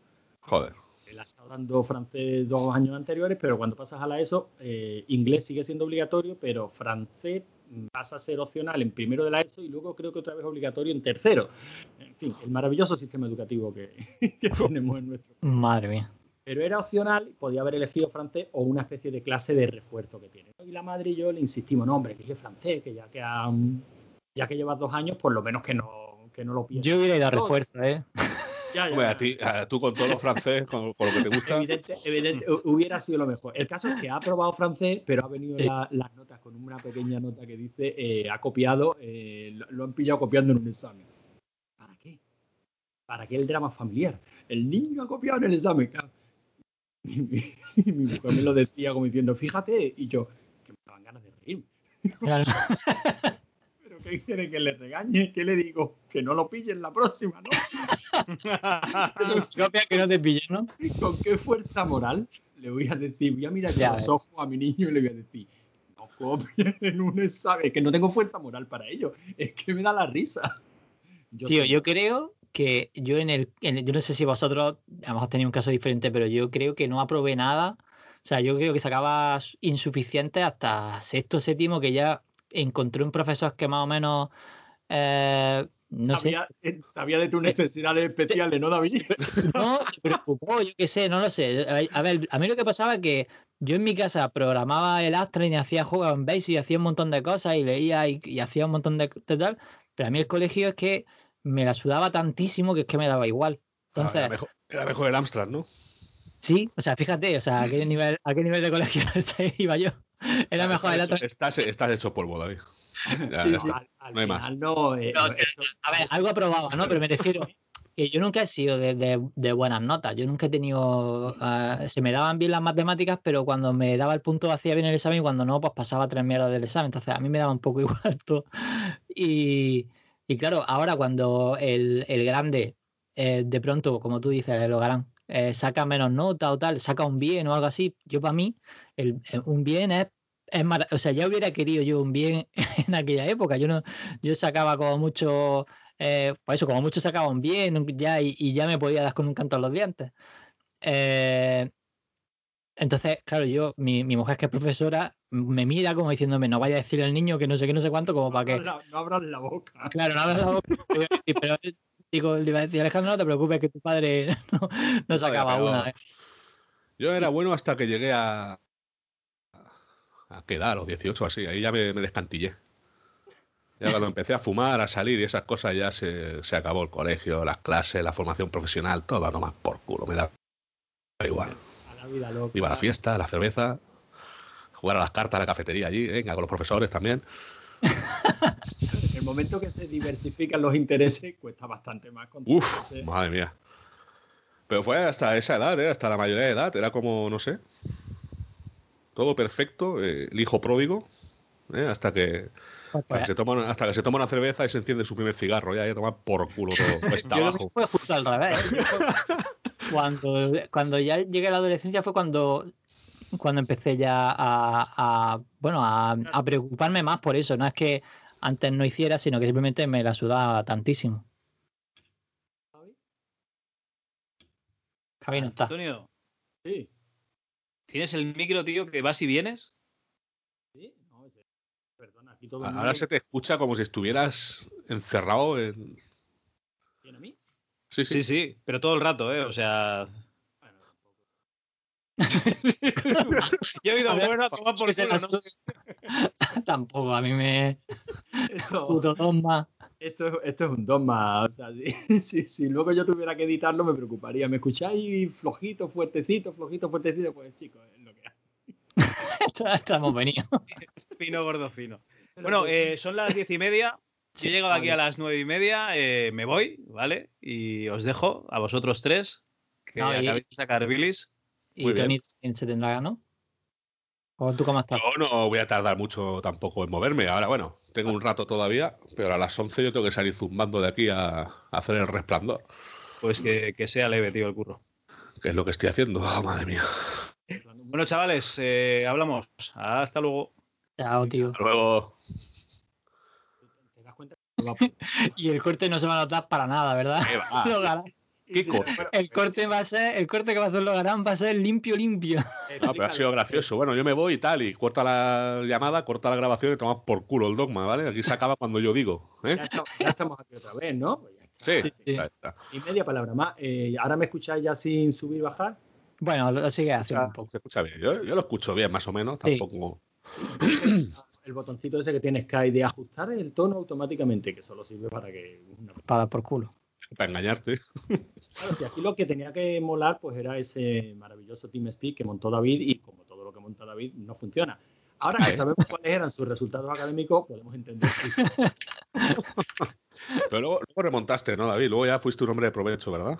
Joder. Él ha estado dando francés dos años anteriores, pero cuando pasas a la ESO, eh, inglés sigue siendo obligatorio, pero francés pasa a ser opcional en primero de la ESO y luego creo que otra vez obligatorio en tercero. En fin, el maravilloso sistema educativo que, que tenemos en nuestro país. Madre mía. Pero era opcional, y podía haber elegido francés o una especie de clase de refuerzo que tiene. Y la madre y yo le insistimos, no, hombre, que es francés, que ya que, han- ya que llevas dos años, por lo menos que no, que no lo pierdas. Yo hubiera ido a refuerzo, ¿eh? Ya, ya, Hombre, ya. a ti, a- tú con todo lo francés, con, con lo que te gusta. Evidente, evidente, hu- hubiera sido lo mejor. El caso es que ha aprobado francés, pero ha venido Sí. la- las notas con una pequeña nota que dice eh, ha copiado, eh, lo, lo han pillado copiando en un examen. ¿Para qué? ¿Para qué el drama familiar? El niño ha copiado en el examen. claro. Y mi, y mi mujer me lo decía como diciendo, fíjate, y yo, que me daban ganas de reírme. Claro. ¿Pero qué quiere que le regañe? ¿Qué le digo? Que no lo pillen la próxima, ¿no? Que no te pillo, ¿no? ¿Con qué fuerza moral le voy a decir? Voy a mirar Ya los ojos a mi niño y le voy a decir, no copien en un examen, es que no tengo fuerza moral para ello, es que me da la risa. Yo Tío, soy- yo creo que yo en el, en el- yo no sé si vosotros a lo mejor tenéis un caso diferente, pero yo creo que no aprobé nada. O sea, yo creo que sacaba insuficiente hasta sexto, séptimo, que ya encontré un profesor que más o menos eh, no sé. sabía, eh, sabía de tus necesidades especiales, ¿no, David? No, se preocupó, yo qué sé, no lo sé. A ver, a mí lo que pasaba es que yo en mi casa programaba el Astra y hacía juegos en Basic y hacía un montón de cosas y leía y, y hacía un montón de, de tal, pero a mí el colegio es que me la sudaba tantísimo que es que me daba igual. Ah, Entonces, era, mejor, era mejor el Amstrad, ¿no? sí, o sea, fíjate, o sea, a qué nivel, a qué nivel de colegio iba yo. Era mejor el hecho, estás, estás hecho polvo, David. Ya, Sí, ya sí. está. Al, al No hay más. no, eh, No, no, A ver, algo aprobaba, ¿no? Pero me refiero que yo nunca he sido de, de- de buenas notas. Yo nunca he tenido. ah, se me daban bien las matemáticas, pero cuando me daba el punto hacía bien el examen y cuando no, pues pasaba tres mierdas del examen. Entonces a mí me daba un poco igual todo. Y, y claro, ahora cuando el, el grande, eh, de pronto, como tú dices, el Ogarán, eh, saca menos nota o tal, saca un bien o algo así, yo para mí, el, el- un bien es. Es mara- o sea, ya hubiera querido yo un bien en aquella época. Yo no, yo sacaba como mucho, eh, pues eso, como mucho sacaba un bien ya y, y ya me podía dar con un canto en los dientes. Eh, entonces, claro, yo, mi, mi mujer que es profesora, me mira como diciéndome, no vaya a decir al niño que no sé qué, no sé cuánto, como para que, no abras la boca. claro, no abras la boca, pero, pero digo, le iba a decir, Alejandro, no te preocupes que tu padre no, no sacaba una. ¿eh". Yo era bueno hasta que llegué a. a quedar, a los 18 así. Ahí ya me, me descantillé. Ya cuando empecé a fumar, a salir y esas cosas, ya se, se acabó el colegio, las clases, la formación profesional, todo a tomar por culo. Me da igual. A la vida loca. Iba a la fiesta, a la cerveza, jugar a las cartas, a la cafetería allí, venga, con los profesores también. En el momento que se diversifican los intereses, cuesta bastante más. Uf, madre mía. Pero fue hasta esa edad, ¿eh? hasta la mayoría de edad. Era como, no sé. Todo perfecto, eh, el hijo pródigo. ¿eh? Hasta que Pues, hasta que, se toma, hasta que se toma una cerveza y se enciende su primer cigarro. Ya, ya toma por culo todo. Está yo abajo. fue justo al revés. Cuando, cuando ya llegué a la adolescencia fue cuando, cuando empecé ya a, a, bueno, a, a preocuparme más por eso. No es que antes no hiciera, sino que simplemente me la sudaba tantísimo. Javi no está. Antonio, Sí, ¿tienes el micro, tío, que vas y vienes? sí. No. Perdona, aquí todo el Ahora se te escucha como si estuvieras encerrado en. tiene a mí. Sí, sí. Sí, sí, pero todo el rato, ¿eh? O sea. Yo he oído ver, bueno a tomar por culo, ¿no? Tampoco, a mí me. Esto, Puto dogma. esto, es- esto es un dogma. O sea, si, si, si luego yo tuviera que editarlo, me preocuparía. ¿Me escucháis flojito, fuertecito, flojito, fuertecito? Pues chicos, es lo que hay. Estamos venidos. Fino, gordo, fino. Bueno, eh, son las diez y media. Yo he llegado aquí a las nueve y media. eh, me voy, ¿vale? Y os dejo a vosotros tres que No, acabéis de sacar bilis. Y Muy bien. Tony se tendrá, ¿no? ¿O tú cómo estás? Yo no voy a tardar mucho tampoco en moverme. Ahora, bueno, tengo un rato todavía, pero a las 11 yo tengo que salir zumbando de aquí a, a hacer el resplandor. Pues que, que sea leve, tío, el curro. que es lo que estoy haciendo. Oh, madre mía. Bueno, chavales, eh, hablamos. Hasta luego. Chao, tío. Hasta luego. ¿Te das cuenta? Y el corte no se va a notar para nada, ¿verdad? ¿Qué va? Logarán. ¿Qué corte? El corte va a ser, el corte que va a hacer Logarán va a ser limpio, limpio. No, pero ha sido gracioso. Bueno, yo me voy y tal, y corta la llamada, corta la grabación y tomas por culo el dogma, ¿vale? Aquí se acaba cuando yo digo. ¿eh? Ya estamos, ya estamos aquí otra vez, ¿no? Pues ya está. Sí, Sí, sí. ya está. Y media palabra más. Eh, ¿Ahora me escucháis ya sin subir y bajar? Bueno, lo sigue haciendo un Se escucha bien. Yo, yo lo escucho bien, más o menos. Sí. Tampoco. El botoncito ese que tiene Sky de ajustar el tono automáticamente, que solo sirve para que... una- Para dar por culo. Para engañarte. Claro, si aquí lo que tenía que molar pues era ese maravilloso TeamSpeak que montó David y como todo lo que monta David no funciona. Ahora que sabemos cuáles eran sus resultados académicos, podemos entender. Pero luego, luego remontaste, ¿no, David? Luego ya fuiste un hombre de provecho, ¿verdad?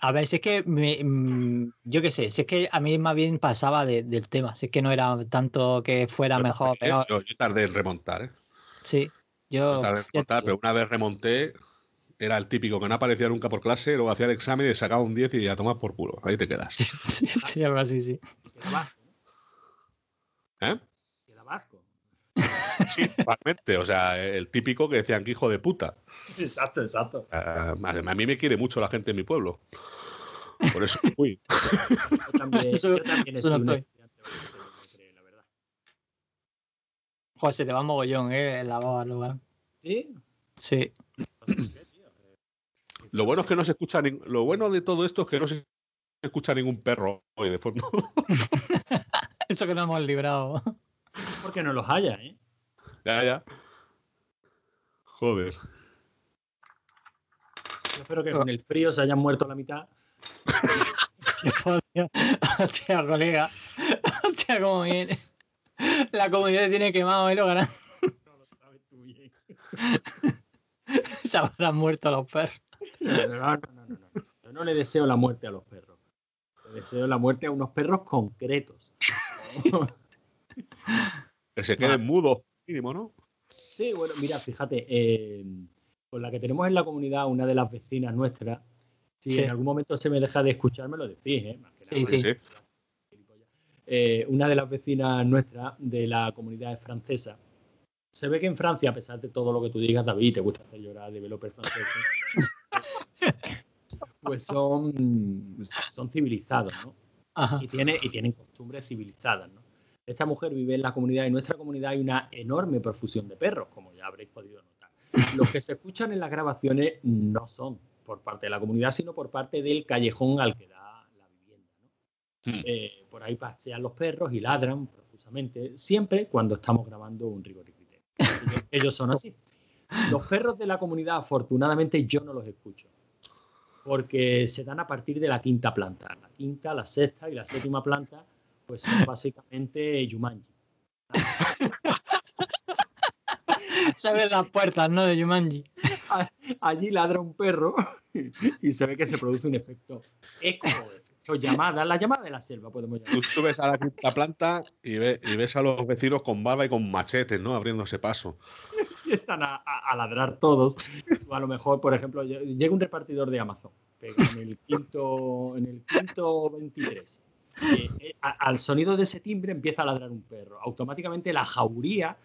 A ver, si es que me- mm, yo qué sé, si es que a mí más bien pasaba de- del tema, si es que no era tanto que fuera mejor o tardé, peor. Yo, yo tardé en remontar, ¿eh? Sí, yo, Yo tardé en remontar, pero una vez remonté, era el típico que no aparecía nunca por clase, luego hacía el examen y sacaba un 10 y ya tomas por culo. Ahí te quedas. sí, sí, algo así, sí. ¿Eh? Queda vasco. Sí, totalmente. O sea, el típico que decían que hijo de puta. Exacto, exacto. Ah, a mí me quiere mucho la gente en mi pueblo. Por eso fui. Yo también, Eso- yo también he sido un la verdad. Joder, se te va mogollón, ¿eh? La baba, lugar. ¿Sí? Sí. ¿Por qué, tío? Eh, Lo bueno es que no se escucha lo bueno de todo esto es que no se escucha ningún perro hoy de fondo. Eso que no hemos librado. Porque no los haya, ¿eh? ya, ya. Joder. Yo espero que con el frío se hayan muerto la mitad. Hostia, colega. Hostia, cómo viene. La comunidad tiene quemado, ¿eh? Lo ganan. No lo sabes tú bien. Se habrán muerto los perros. No, no, no, no, no. Yo no le deseo la muerte a los perros. Le deseo la muerte a unos perros concretos. Que se queden mudos, mínimo, ¿no? Sí, bueno, mira, fíjate, eh, con la que tenemos en la comunidad, una de las vecinas nuestras, si Sí. en algún momento se me deja de escuchar, me lo decís, ¿eh? Más que Sí, nada, sí. Eh, una de las vecinas nuestras de la comunidad es francesa. Se ve que en Francia, a pesar de todo lo que tú digas, David, te gusta hacer llorar a developers franceses, pues son, son civilizados, ¿no? Ajá. y, tiene, y tienen costumbres civilizadas. ¿no? Esta mujer vive en la comunidad y en nuestra comunidad hay una enorme profusión de perros, como ya habréis podido notar. Los que se escuchan en las grabaciones no son por parte de la comunidad, sino por parte del callejón al que da la vivienda. ¿no? Hmm. Eh, por ahí pasean los perros y ladran profusamente, siempre cuando estamos grabando un rigor y criterio. Ellos, ellos son así. Los perros de la comunidad, afortunadamente, yo no los escucho porque se dan a partir de la quinta planta. La quinta, la sexta y la séptima planta, pues son básicamente Yumanji. Sabes las puertas, ¿no? De Jumanji. Allí ladra un perro y se ve que se produce un efecto eco, llamada, la llamada de la selva, podemos llamar. Tú subes a la quinta planta y, ve- y ves a los vecinos con barba y con machetes, ¿no? Abriéndose paso. Empiezan a, a- a ladrar todos. O a lo mejor, por ejemplo, lle- llega un repartidor de Amazon, pega en el quinto, en el quinto 23. Eh, eh, a- al sonido de ese timbre empieza a ladrar un perro. Automáticamente la jauría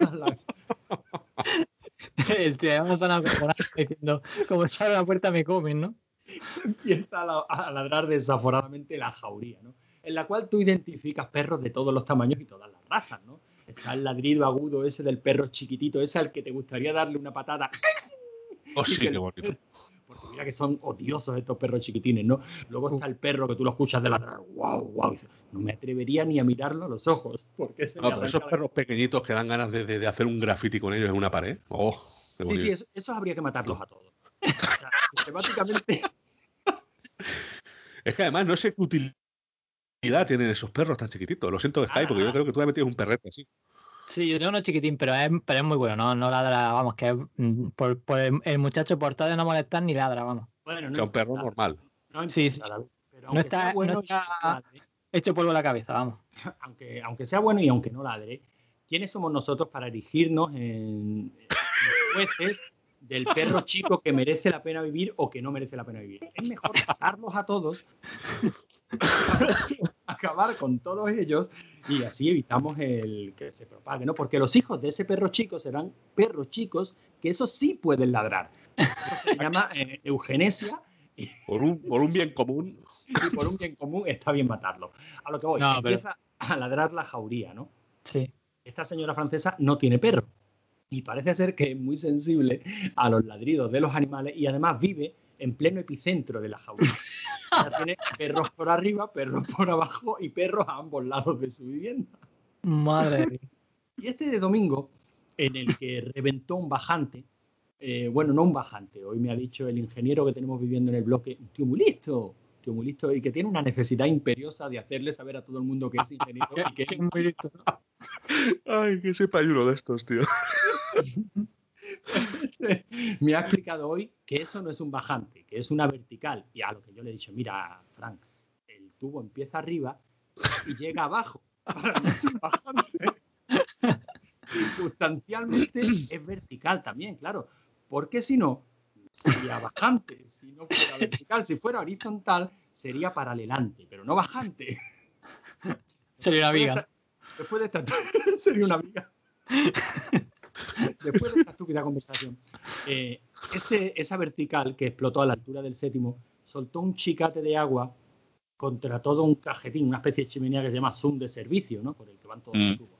la- El tío de Amazon diciendo, como se abre la puerta me comen, ¿no? Empieza a, la- a ladrar desaforadamente la jauría, ¿no? En la cual tú identificas perros de todos los tamaños y todas las razas, ¿no? Está el ladrido agudo ese del perro chiquitito, ese al que te gustaría darle una patada. Oh, sí, qué bonito. Porque mira que son odiosos estos perros chiquitines, ¿no? Luego está el perro que tú lo escuchas de ladrar, wow, wow. no me atrevería ni a mirarlo a los ojos, porque se No, pero esos la- perros pequeñitos que dan ganas de, de- de hacer un graffiti con ellos en una pared. Oh, qué Sí, sí, eso- esos habría que matarlos a todos. O sea, sistemáticamente Es que además no sé qué utilidad tienen esos perros tan chiquititos. Lo siento, Sky, porque yo creo que tú también tienes un perrete así. Sí, yo tengo uno chiquitín, pero es, pero es muy bueno, no, no ladra, vamos, que mm, por, por el, el muchacho por tal de no molestar ni ladra, vamos. Bueno, O sea, un perro normal. no Sí, sí. Pero No aunque está- bueno no está- Hecho polvo en la cabeza, vamos. aunque, aunque sea bueno y aunque no ladre, ¿quiénes somos nosotros para erigirnos en, en jueces del perro chico que merece la pena vivir o que no merece la pena vivir. Es mejor matarlos a todos, acabar con todos ellos y así evitamos el que se propague, ¿no? Porque los hijos de ese perro chico serán perros chicos que eso sí pueden ladrar. Eso se llama eh, eugenesia. Por un, por un bien común. Y por un bien común está bien matarlo. A lo que voy, No, pero- empieza a ladrar la jauría, ¿no? Sí. esta señora francesa no tiene perro y parece ser que es muy sensible a los ladridos de los animales y además vive en pleno epicentro de la jaula. O sea, tiene perros por arriba, perros por abajo y perros a ambos lados de su vivienda. Madre mía. Y este de domingo, en el que reventó un bajante, eh, bueno, no un bajante, hoy me ha dicho el ingeniero que tenemos viviendo en el bloque, un tío muy listo, tío muy listo y que tiene una necesidad imperiosa de hacerle saber a todo el mundo que es ingeniero y que es Muy listo. Ay, que sepa uno de estos, tío. me ha explicado hoy que eso no es un bajante, que es una vertical. Y a lo que yo le he dicho, mira, Frank, el tubo empieza arriba y llega abajo. Para mí es un bajante. Circunstancialmente es vertical también, claro. Porque si no, sería bajante. Si no fuera vertical, si fuera horizontal, sería paralelante, pero no bajante. Sería una viga. Después de esta, sería una viga. Después de esta estúpida conversación, eh, ese, esa vertical que explotó a la altura del séptimo soltó un chicate de agua contra todo un cajetín, una especie de chimenea que se llama zoom de servicio, ¿no? Por el que van todos los Mm. tubos.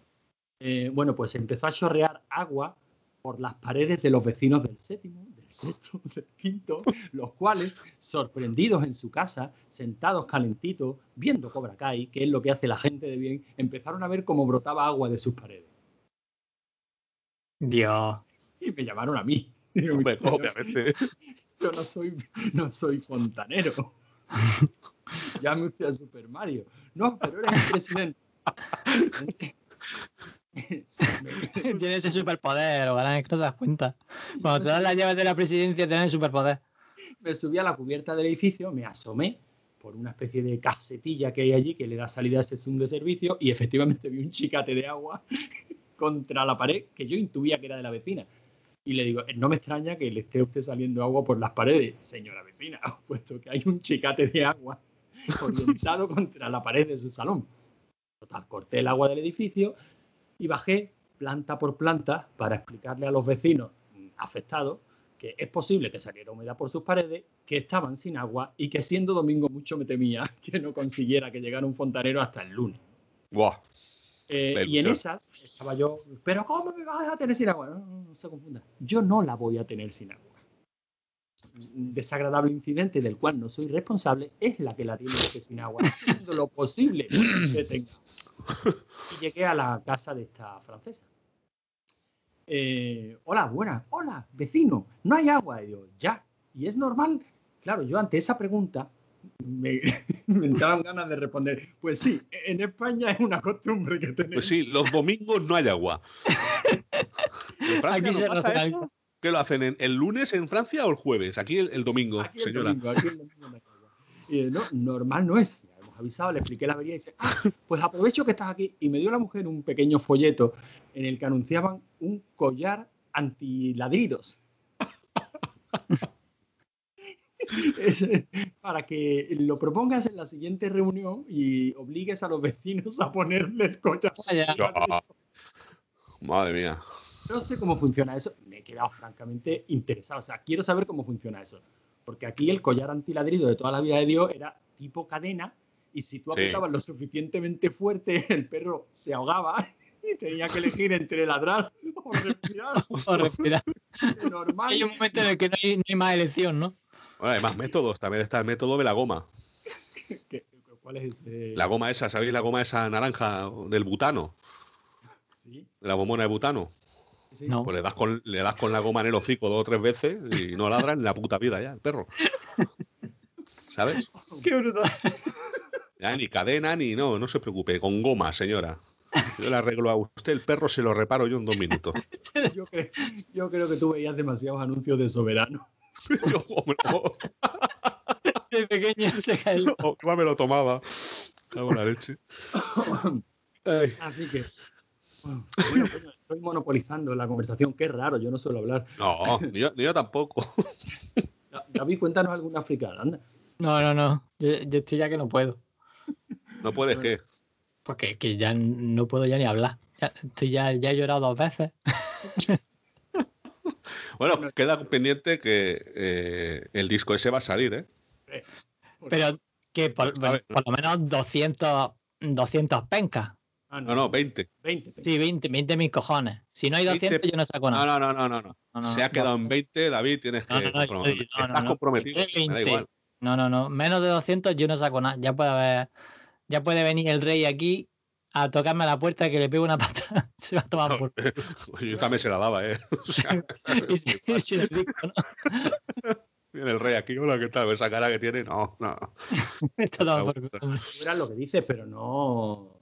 Eh, bueno, pues empezó a chorrear agua por las paredes de los vecinos del séptimo, del sexto, del quinto, los cuales, sorprendidos en su casa, sentados calentitos, viendo Cobra Kai, que es lo que hace la gente de bien, empezaron a ver cómo brotaba agua de sus paredes. Dios. Y me llamaron a mí. Digo, Hombre, "Mira, obviamente. Yo no soy, no soy fontanero. Llame usted a Super Mario. No, pero eres el presidente. Tiene ese superpoder, Ogalán, es que no te das cuenta. Cuando te das las llaves de la presidencia, tienes el superpoder. me subí a la cubierta del edificio, me asomé por una especie de casetilla que hay allí que le da salida a ese zoom de servicio y efectivamente vi un chicate de agua contra la pared que yo intuía que era de la vecina. Y le digo, no me extraña que le esté usted saliendo agua por las paredes, señora vecina, puesto que hay un chicate de agua orientado contra la pared de su salón. Total, corté el agua del edificio y bajé planta por planta para explicarle a los vecinos afectados que es posible que saliera humedad por sus paredes, que estaban sin agua y que siendo domingo mucho me temía que no consiguiera que llegara un fontanero hasta el lunes. Eh, y en esas estaba yo, pero ¿cómo me vas a tener sin agua? No, no, no se confunda. Yo no la voy a tener sin agua. Un desagradable incidente del cual no soy responsable es la que la tiene usted sin agua, haciendo lo posible que tenga. Y llegué a la casa de esta francesa. Eh, hola, buenas, hola, vecino, no hay agua. Y digo, ya. Y es normal. Claro, yo ante esa pregunta me, me entraban ganas de responder, pues sí, en España es una costumbre que tenemos. Pues sí, los domingos no hay agua. ¿En Francia Aquí no se pasa eso? ¿Qué lo hacen? ¿en- ¿El lunes en Francia o el jueves? Aquí el, el domingo, Aquí el señora. domingo, aquí el domingo no hay agua. Y yo, no, normal no es. Ya hemos avisado, le expliqué la avería y dice, ah, pues aprovecho que estás aquí. Y me dio la mujer un pequeño folleto en el que anunciaban un collar antiladridos. Es, para que lo propongas en la siguiente reunión y obligues a los vecinos a ponerle el. Vaya. Ya. Madre mía. No sé cómo funciona eso. Me he quedado francamente interesado. O sea, quiero saber cómo funciona eso. Porque aquí el collar antiladrido de toda la vida de Dios era tipo cadena y si tú Sí. apretabas lo suficientemente fuerte, el perro se ahogaba y tenía que elegir entre ladrar o respirar. O respirar. De normal. Hay un momento en el que no hay, no hay más elección, ¿no? Bueno, hay más métodos. También está el método de la goma. ¿Qué- ¿Cuál es ese? La goma esa, ¿sabéis la goma esa naranja del butano? Sí, De la bombona de butano. sí. No. Pues le das con, le das con la goma en el hocico dos o tres veces y no ladra en la puta vida ya, el perro. ¿Sabes? Qué brutal. Ya, ni cadena, ni no, no se preocupe, con goma, señora. Yo le arreglo a usted el perro, se lo reparo yo en dos minutos. Yo, creo, yo creo que tú veías demasiados anuncios de soberano. Yo, hombre, no, De pequeño se cae qué mal me lo tomaba. Cago en la leche. Ay, Así que Bueno, coño, estoy monopolizando la conversación, qué raro, yo no suelo hablar. No, ni yo, ni yo tampoco. David, cuéntanos alguna africana, anda. No, no, no. Yo, yo estoy ya que no puedo. No puedes que. Porque que ya no puedo ya ni hablar. Ya, estoy ya, ya he llorado dos veces. Bueno, queda pendiente que eh, el disco ese va a salir, ¿eh? Pero que por, por lo menos 200, 200 pencas. Ah, No, no, 20. 20. 20. Sí, 20, 20 mil cojones. Si no hay 200, 20. yo no saco No, nada. no, no, no, no. no. No, no, Se ha no. quedado en 20, David, tienes que No, no, no, comprometer. estoy- no, no, Estás no. comprometido, me da 20. igual. No, no, no. Menos de 200 yo no saco nada. Ya puede haber, ya puede venir el rey aquí a tocarme a la puerta que le pego una pata. Se va a tomar por Yo también se la daba, ¿eh? O sea, y si, y si le digo, ¿no? viene el rey aquí, hola, ¿qué tal? Esa cara que tiene, no, no. Está tomado por verás lo que dices, pero no.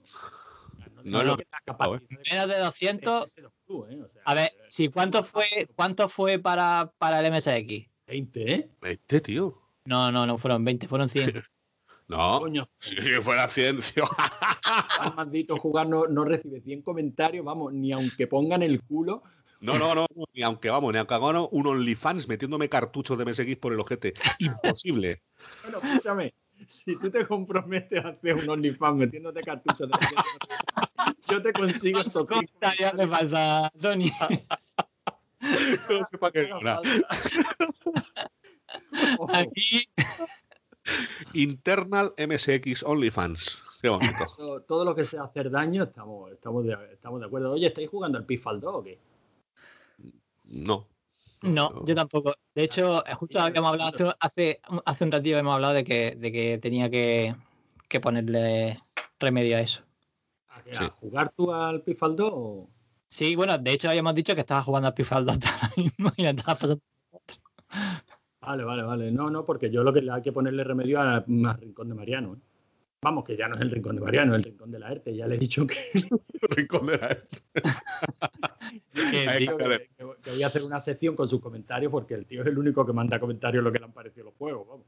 No es lo que- capacidad de- Menos de 200. ese dos tú, ¿eh? A ver, si cuánto fue, cuánto fue para, para el MSX. 20, ¿eh? 20, tío. No, no, no fueron 20, fueron 100. No. Coño, Si fuera ciencia. al maldito jugar no, no recibe 100 comentarios, vamos, ni aunque pongan el culo. No, no, no, ni aunque vamos, ni aunque haga un OnlyFans metiéndome cartuchos de MSX por el ojete. Imposible. Bueno, escúchame, si tú te comprometes a hacer un OnlyFans metiéndote cartuchos de yo te consigo esos 100 Comentario hace falta, Tony. No sé para qué. Aquí, Internal MSX OnlyFans. Qué bonito. todo, todo lo que sea hacer daño, estamos, estamos, de, estamos de acuerdo. Oye, ¿estáis jugando al Pitfall 2 o qué? No. no, yo tampoco. De hecho, justo Sí, habíamos hablado hace, hace, hace un ratito, hemos hablado de que, de que tenía que, que ponerle remedio a eso. ¿A, qué? Sí. ¿A jugar tú al Pitfall 2 o...? Sí, bueno, de hecho habíamos dicho que estaba jugando al Pifal 2 ahora mismo y le estaba pasando. Vale, vale, vale. No, no, porque yo lo que le hay que ponerle remedio a- al Rincón de Mariano. ¿eh? Vamos, que ya no es el Rincón de Mariano, es el Rincón de la ERTE. Ya le he dicho que, Rincón de la- que- que- que voy a hacer una sección con sus comentarios porque el tío es el único que manda comentarios lo que le han parecido los juegos. Vamos.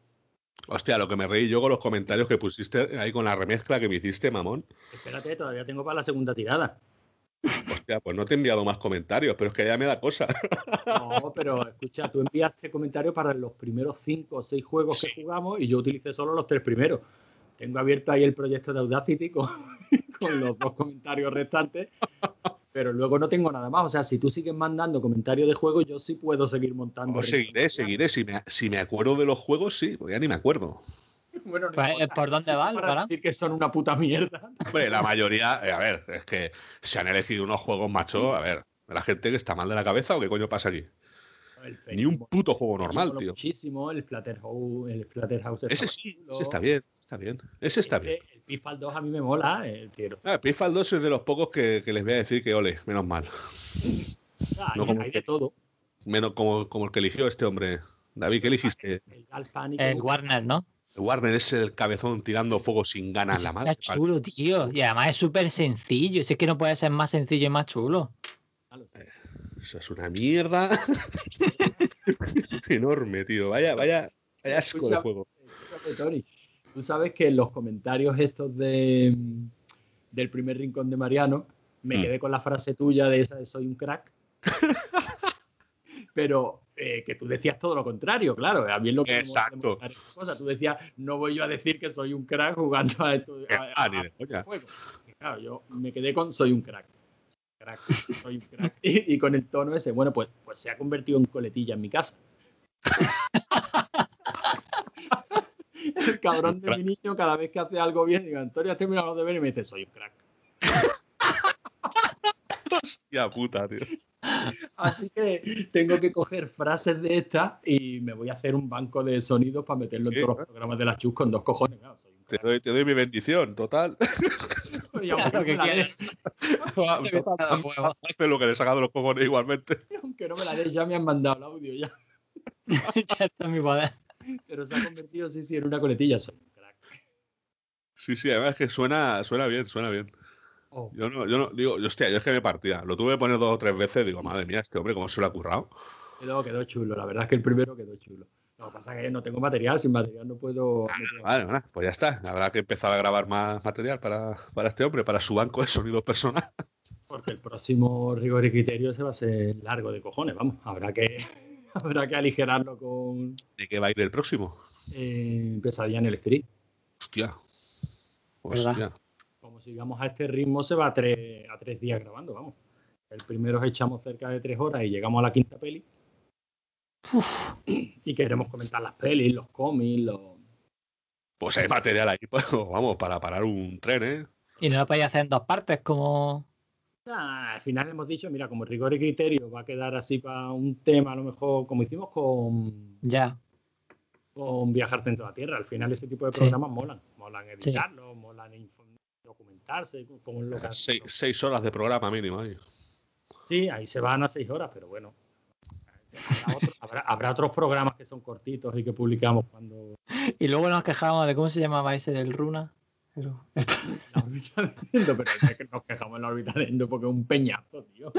Hostia, lo que me reí yo con los comentarios que pusiste ahí con la remezcla que me hiciste, mamón. Espérate, todavía tengo para la segunda tirada. Hostia, pues no te he enviado más comentarios, pero es que ya me da cosa. No, pero escucha, tú enviaste comentarios para los primeros cinco o seis juegos que jugamos y yo utilicé solo los tres primeros. Tengo abierto ahí el proyecto de Audacity con, con los dos comentarios restantes, pero luego no tengo nada más. O sea, si tú sigues mandando comentarios de juego, yo sí puedo seguir montando. Pues seguiré, seguiré. Si me, si me acuerdo de los juegos, sí, porque ya ni me acuerdo. Bueno, no Pues, importa. ¿por dónde Sí, va, Para decir que son una puta mierda. Hombre, la mayoría, eh, a ver, es que se han elegido unos juegos, macho, a ver, la gente que está mal de la cabeza o qué coño pasa aquí. El Ni un puto juego normal, tío. Muchísimo, el Splatterhouse, el Splatterhouse Ese sí, ese está bien, está bien. Ese está bien. El, el Pitfall 2 a mí me mola, eh, tío. Ah, Pitfall 2 es de los pocos que, que les voy a decir que ole, menos mal. Ah, No hay, como hay que- de todo. Menos como, como el que eligió este hombre. David, ¿qué eligiste? El Gas Panic. El Warner, ¿no? Warner es el cabezón tirando fuego sin ganas la madre. Está chulo, tío. Y además es súper sencillo. Si es que no puede ser más sencillo y más chulo. Lo sé. Eso es una mierda enorme, tío. Vaya, vaya, vaya asco de Escucha- juego. Escúchame, Tony, tú sabes que en los comentarios estos de del primer rincón de Mariano me Mm. quedé con la frase tuya de esa de soy un crack. Pero eh, que tú decías todo lo contrario, claro. A mí es lo que Exacto. molesta de esta cosa. Tú decías, no voy yo a decir que soy un crack jugando a esto. a- Ah, a- ni de a coña. juego. Y claro, yo me quedé con soy un crack. Crack, soy un crack. Y, y con el tono ese, bueno, pues, pues se ha convertido en coletilla en mi casa. el cabrón de mi niño, cada vez que hace algo bien, digo, Antonio, has terminado los deberes y me dice, soy un crack. Hostia puta, tío. Así que tengo que coger frases de estas y me voy a hacer un banco de sonidos para meterlo Sí, en todos los programas de la Chus con dos cojones. Claro, soy un Te doy, te doy mi bendición, total. Y aunque, no que quieres. lo que le he sacado los cojones igualmente. aunque no me la des, ya me han mandado el audio ya. ya está en mi poder. Pero se ha convertido, sí, sí, en una coletilla. Soy un crack. Sí, sí, además es que suena, suena bien, suena bien. Oh. Yo no, yo no, digo, yo, hostia, yo es que me partía. Lo tuve que poner dos o tres veces, digo, madre mía, este hombre, cómo se lo ha currado. Quedó, quedó chulo, la verdad es que el primero quedó chulo. Lo que pasa es que no tengo material, sin material no puedo. no puedo- Vale, vale, pues ya está. Habrá que empezar a grabar más material para, para este hombre, para su banco de sonido personal. Porque el próximo rigor y criterio se va a ser largo de cojones, vamos. Habrá que, habrá que aligerarlo con ¿De qué va a ir el próximo? eh, pesadilla en el street. Hostia. ¿Verdad? Como sigamos a este ritmo, se va a tres, a tres días grabando, vamos. El primero os echamos cerca de tres horas y llegamos a la quinta peli. Y queremos comentar las pelis, los cómics, los. Pues hay material ahí, pues, vamos, para parar un tren, ¿eh? Y no lo podéis hacer en dos partes como... Ah, al final hemos dicho, mira, como rigor y criterio va a quedar así para un tema, a lo mejor, como hicimos con, Ya. con Viajar Centro de la Tierra. Al final ese tipo de Sí. programas molan. Molan editarlos, molan info- documentarse, como es lo que Seis, seis horas de programa mínimo ahí. Sí, ahí se van a seis horas, pero bueno. Habrá, otro- habrá- habrá otros programas que son cortitos y que publicamos cuando Y luego nos quejábamos de cómo se llamaba ese del Runa. La órbita de Endo, pero es que nos quejamos en la órbita de Endo porque es un peñazo, tío.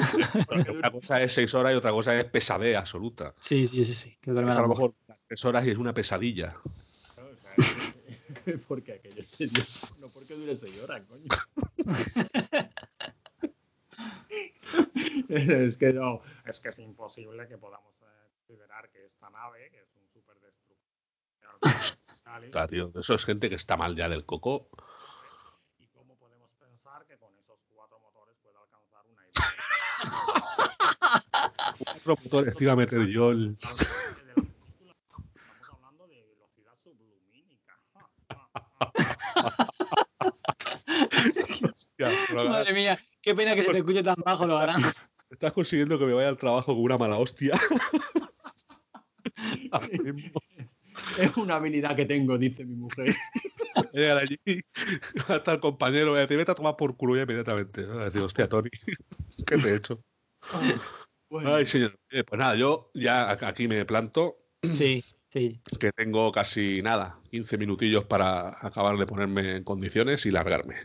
Una cosa es seis horas y otra cosa es pesadez absoluta. Sí, sí, sí, sí. Que Es a lo mejor tres horas y es una pesadilla. dura, o sea, porque aquello no porque dure seis horas, coño. es que no, es que es imposible que podamos eh, considerar que esta nave, que es un super destructor, Claro, tío, Eso es gente que está mal ya del coco. ¿Y cómo podemos pensar que con esos cuatro motores puede alcanzar una idea? Cuatro motores, meter yo el. Estamos hablando de velocidad sublumínica. Hostia, Madre mía, qué pena que se te escuche tan bajo, lo harán. Estás consiguiendo que me vaya al trabajo con una mala hostia. Es una habilidad que tengo, dice mi mujer. voy a llegar allí, va a estar el compañero, voy a decir, vete a tomar por culo ya inmediatamente. Voy a decir, hostia, Tony, ¿qué te he hecho? Bueno, Ay, señor. Eh, Pues nada, yo ya aquí me planto, Sí, sí. que tengo casi nada, 15 minutillos para acabar de ponerme en condiciones y largarme.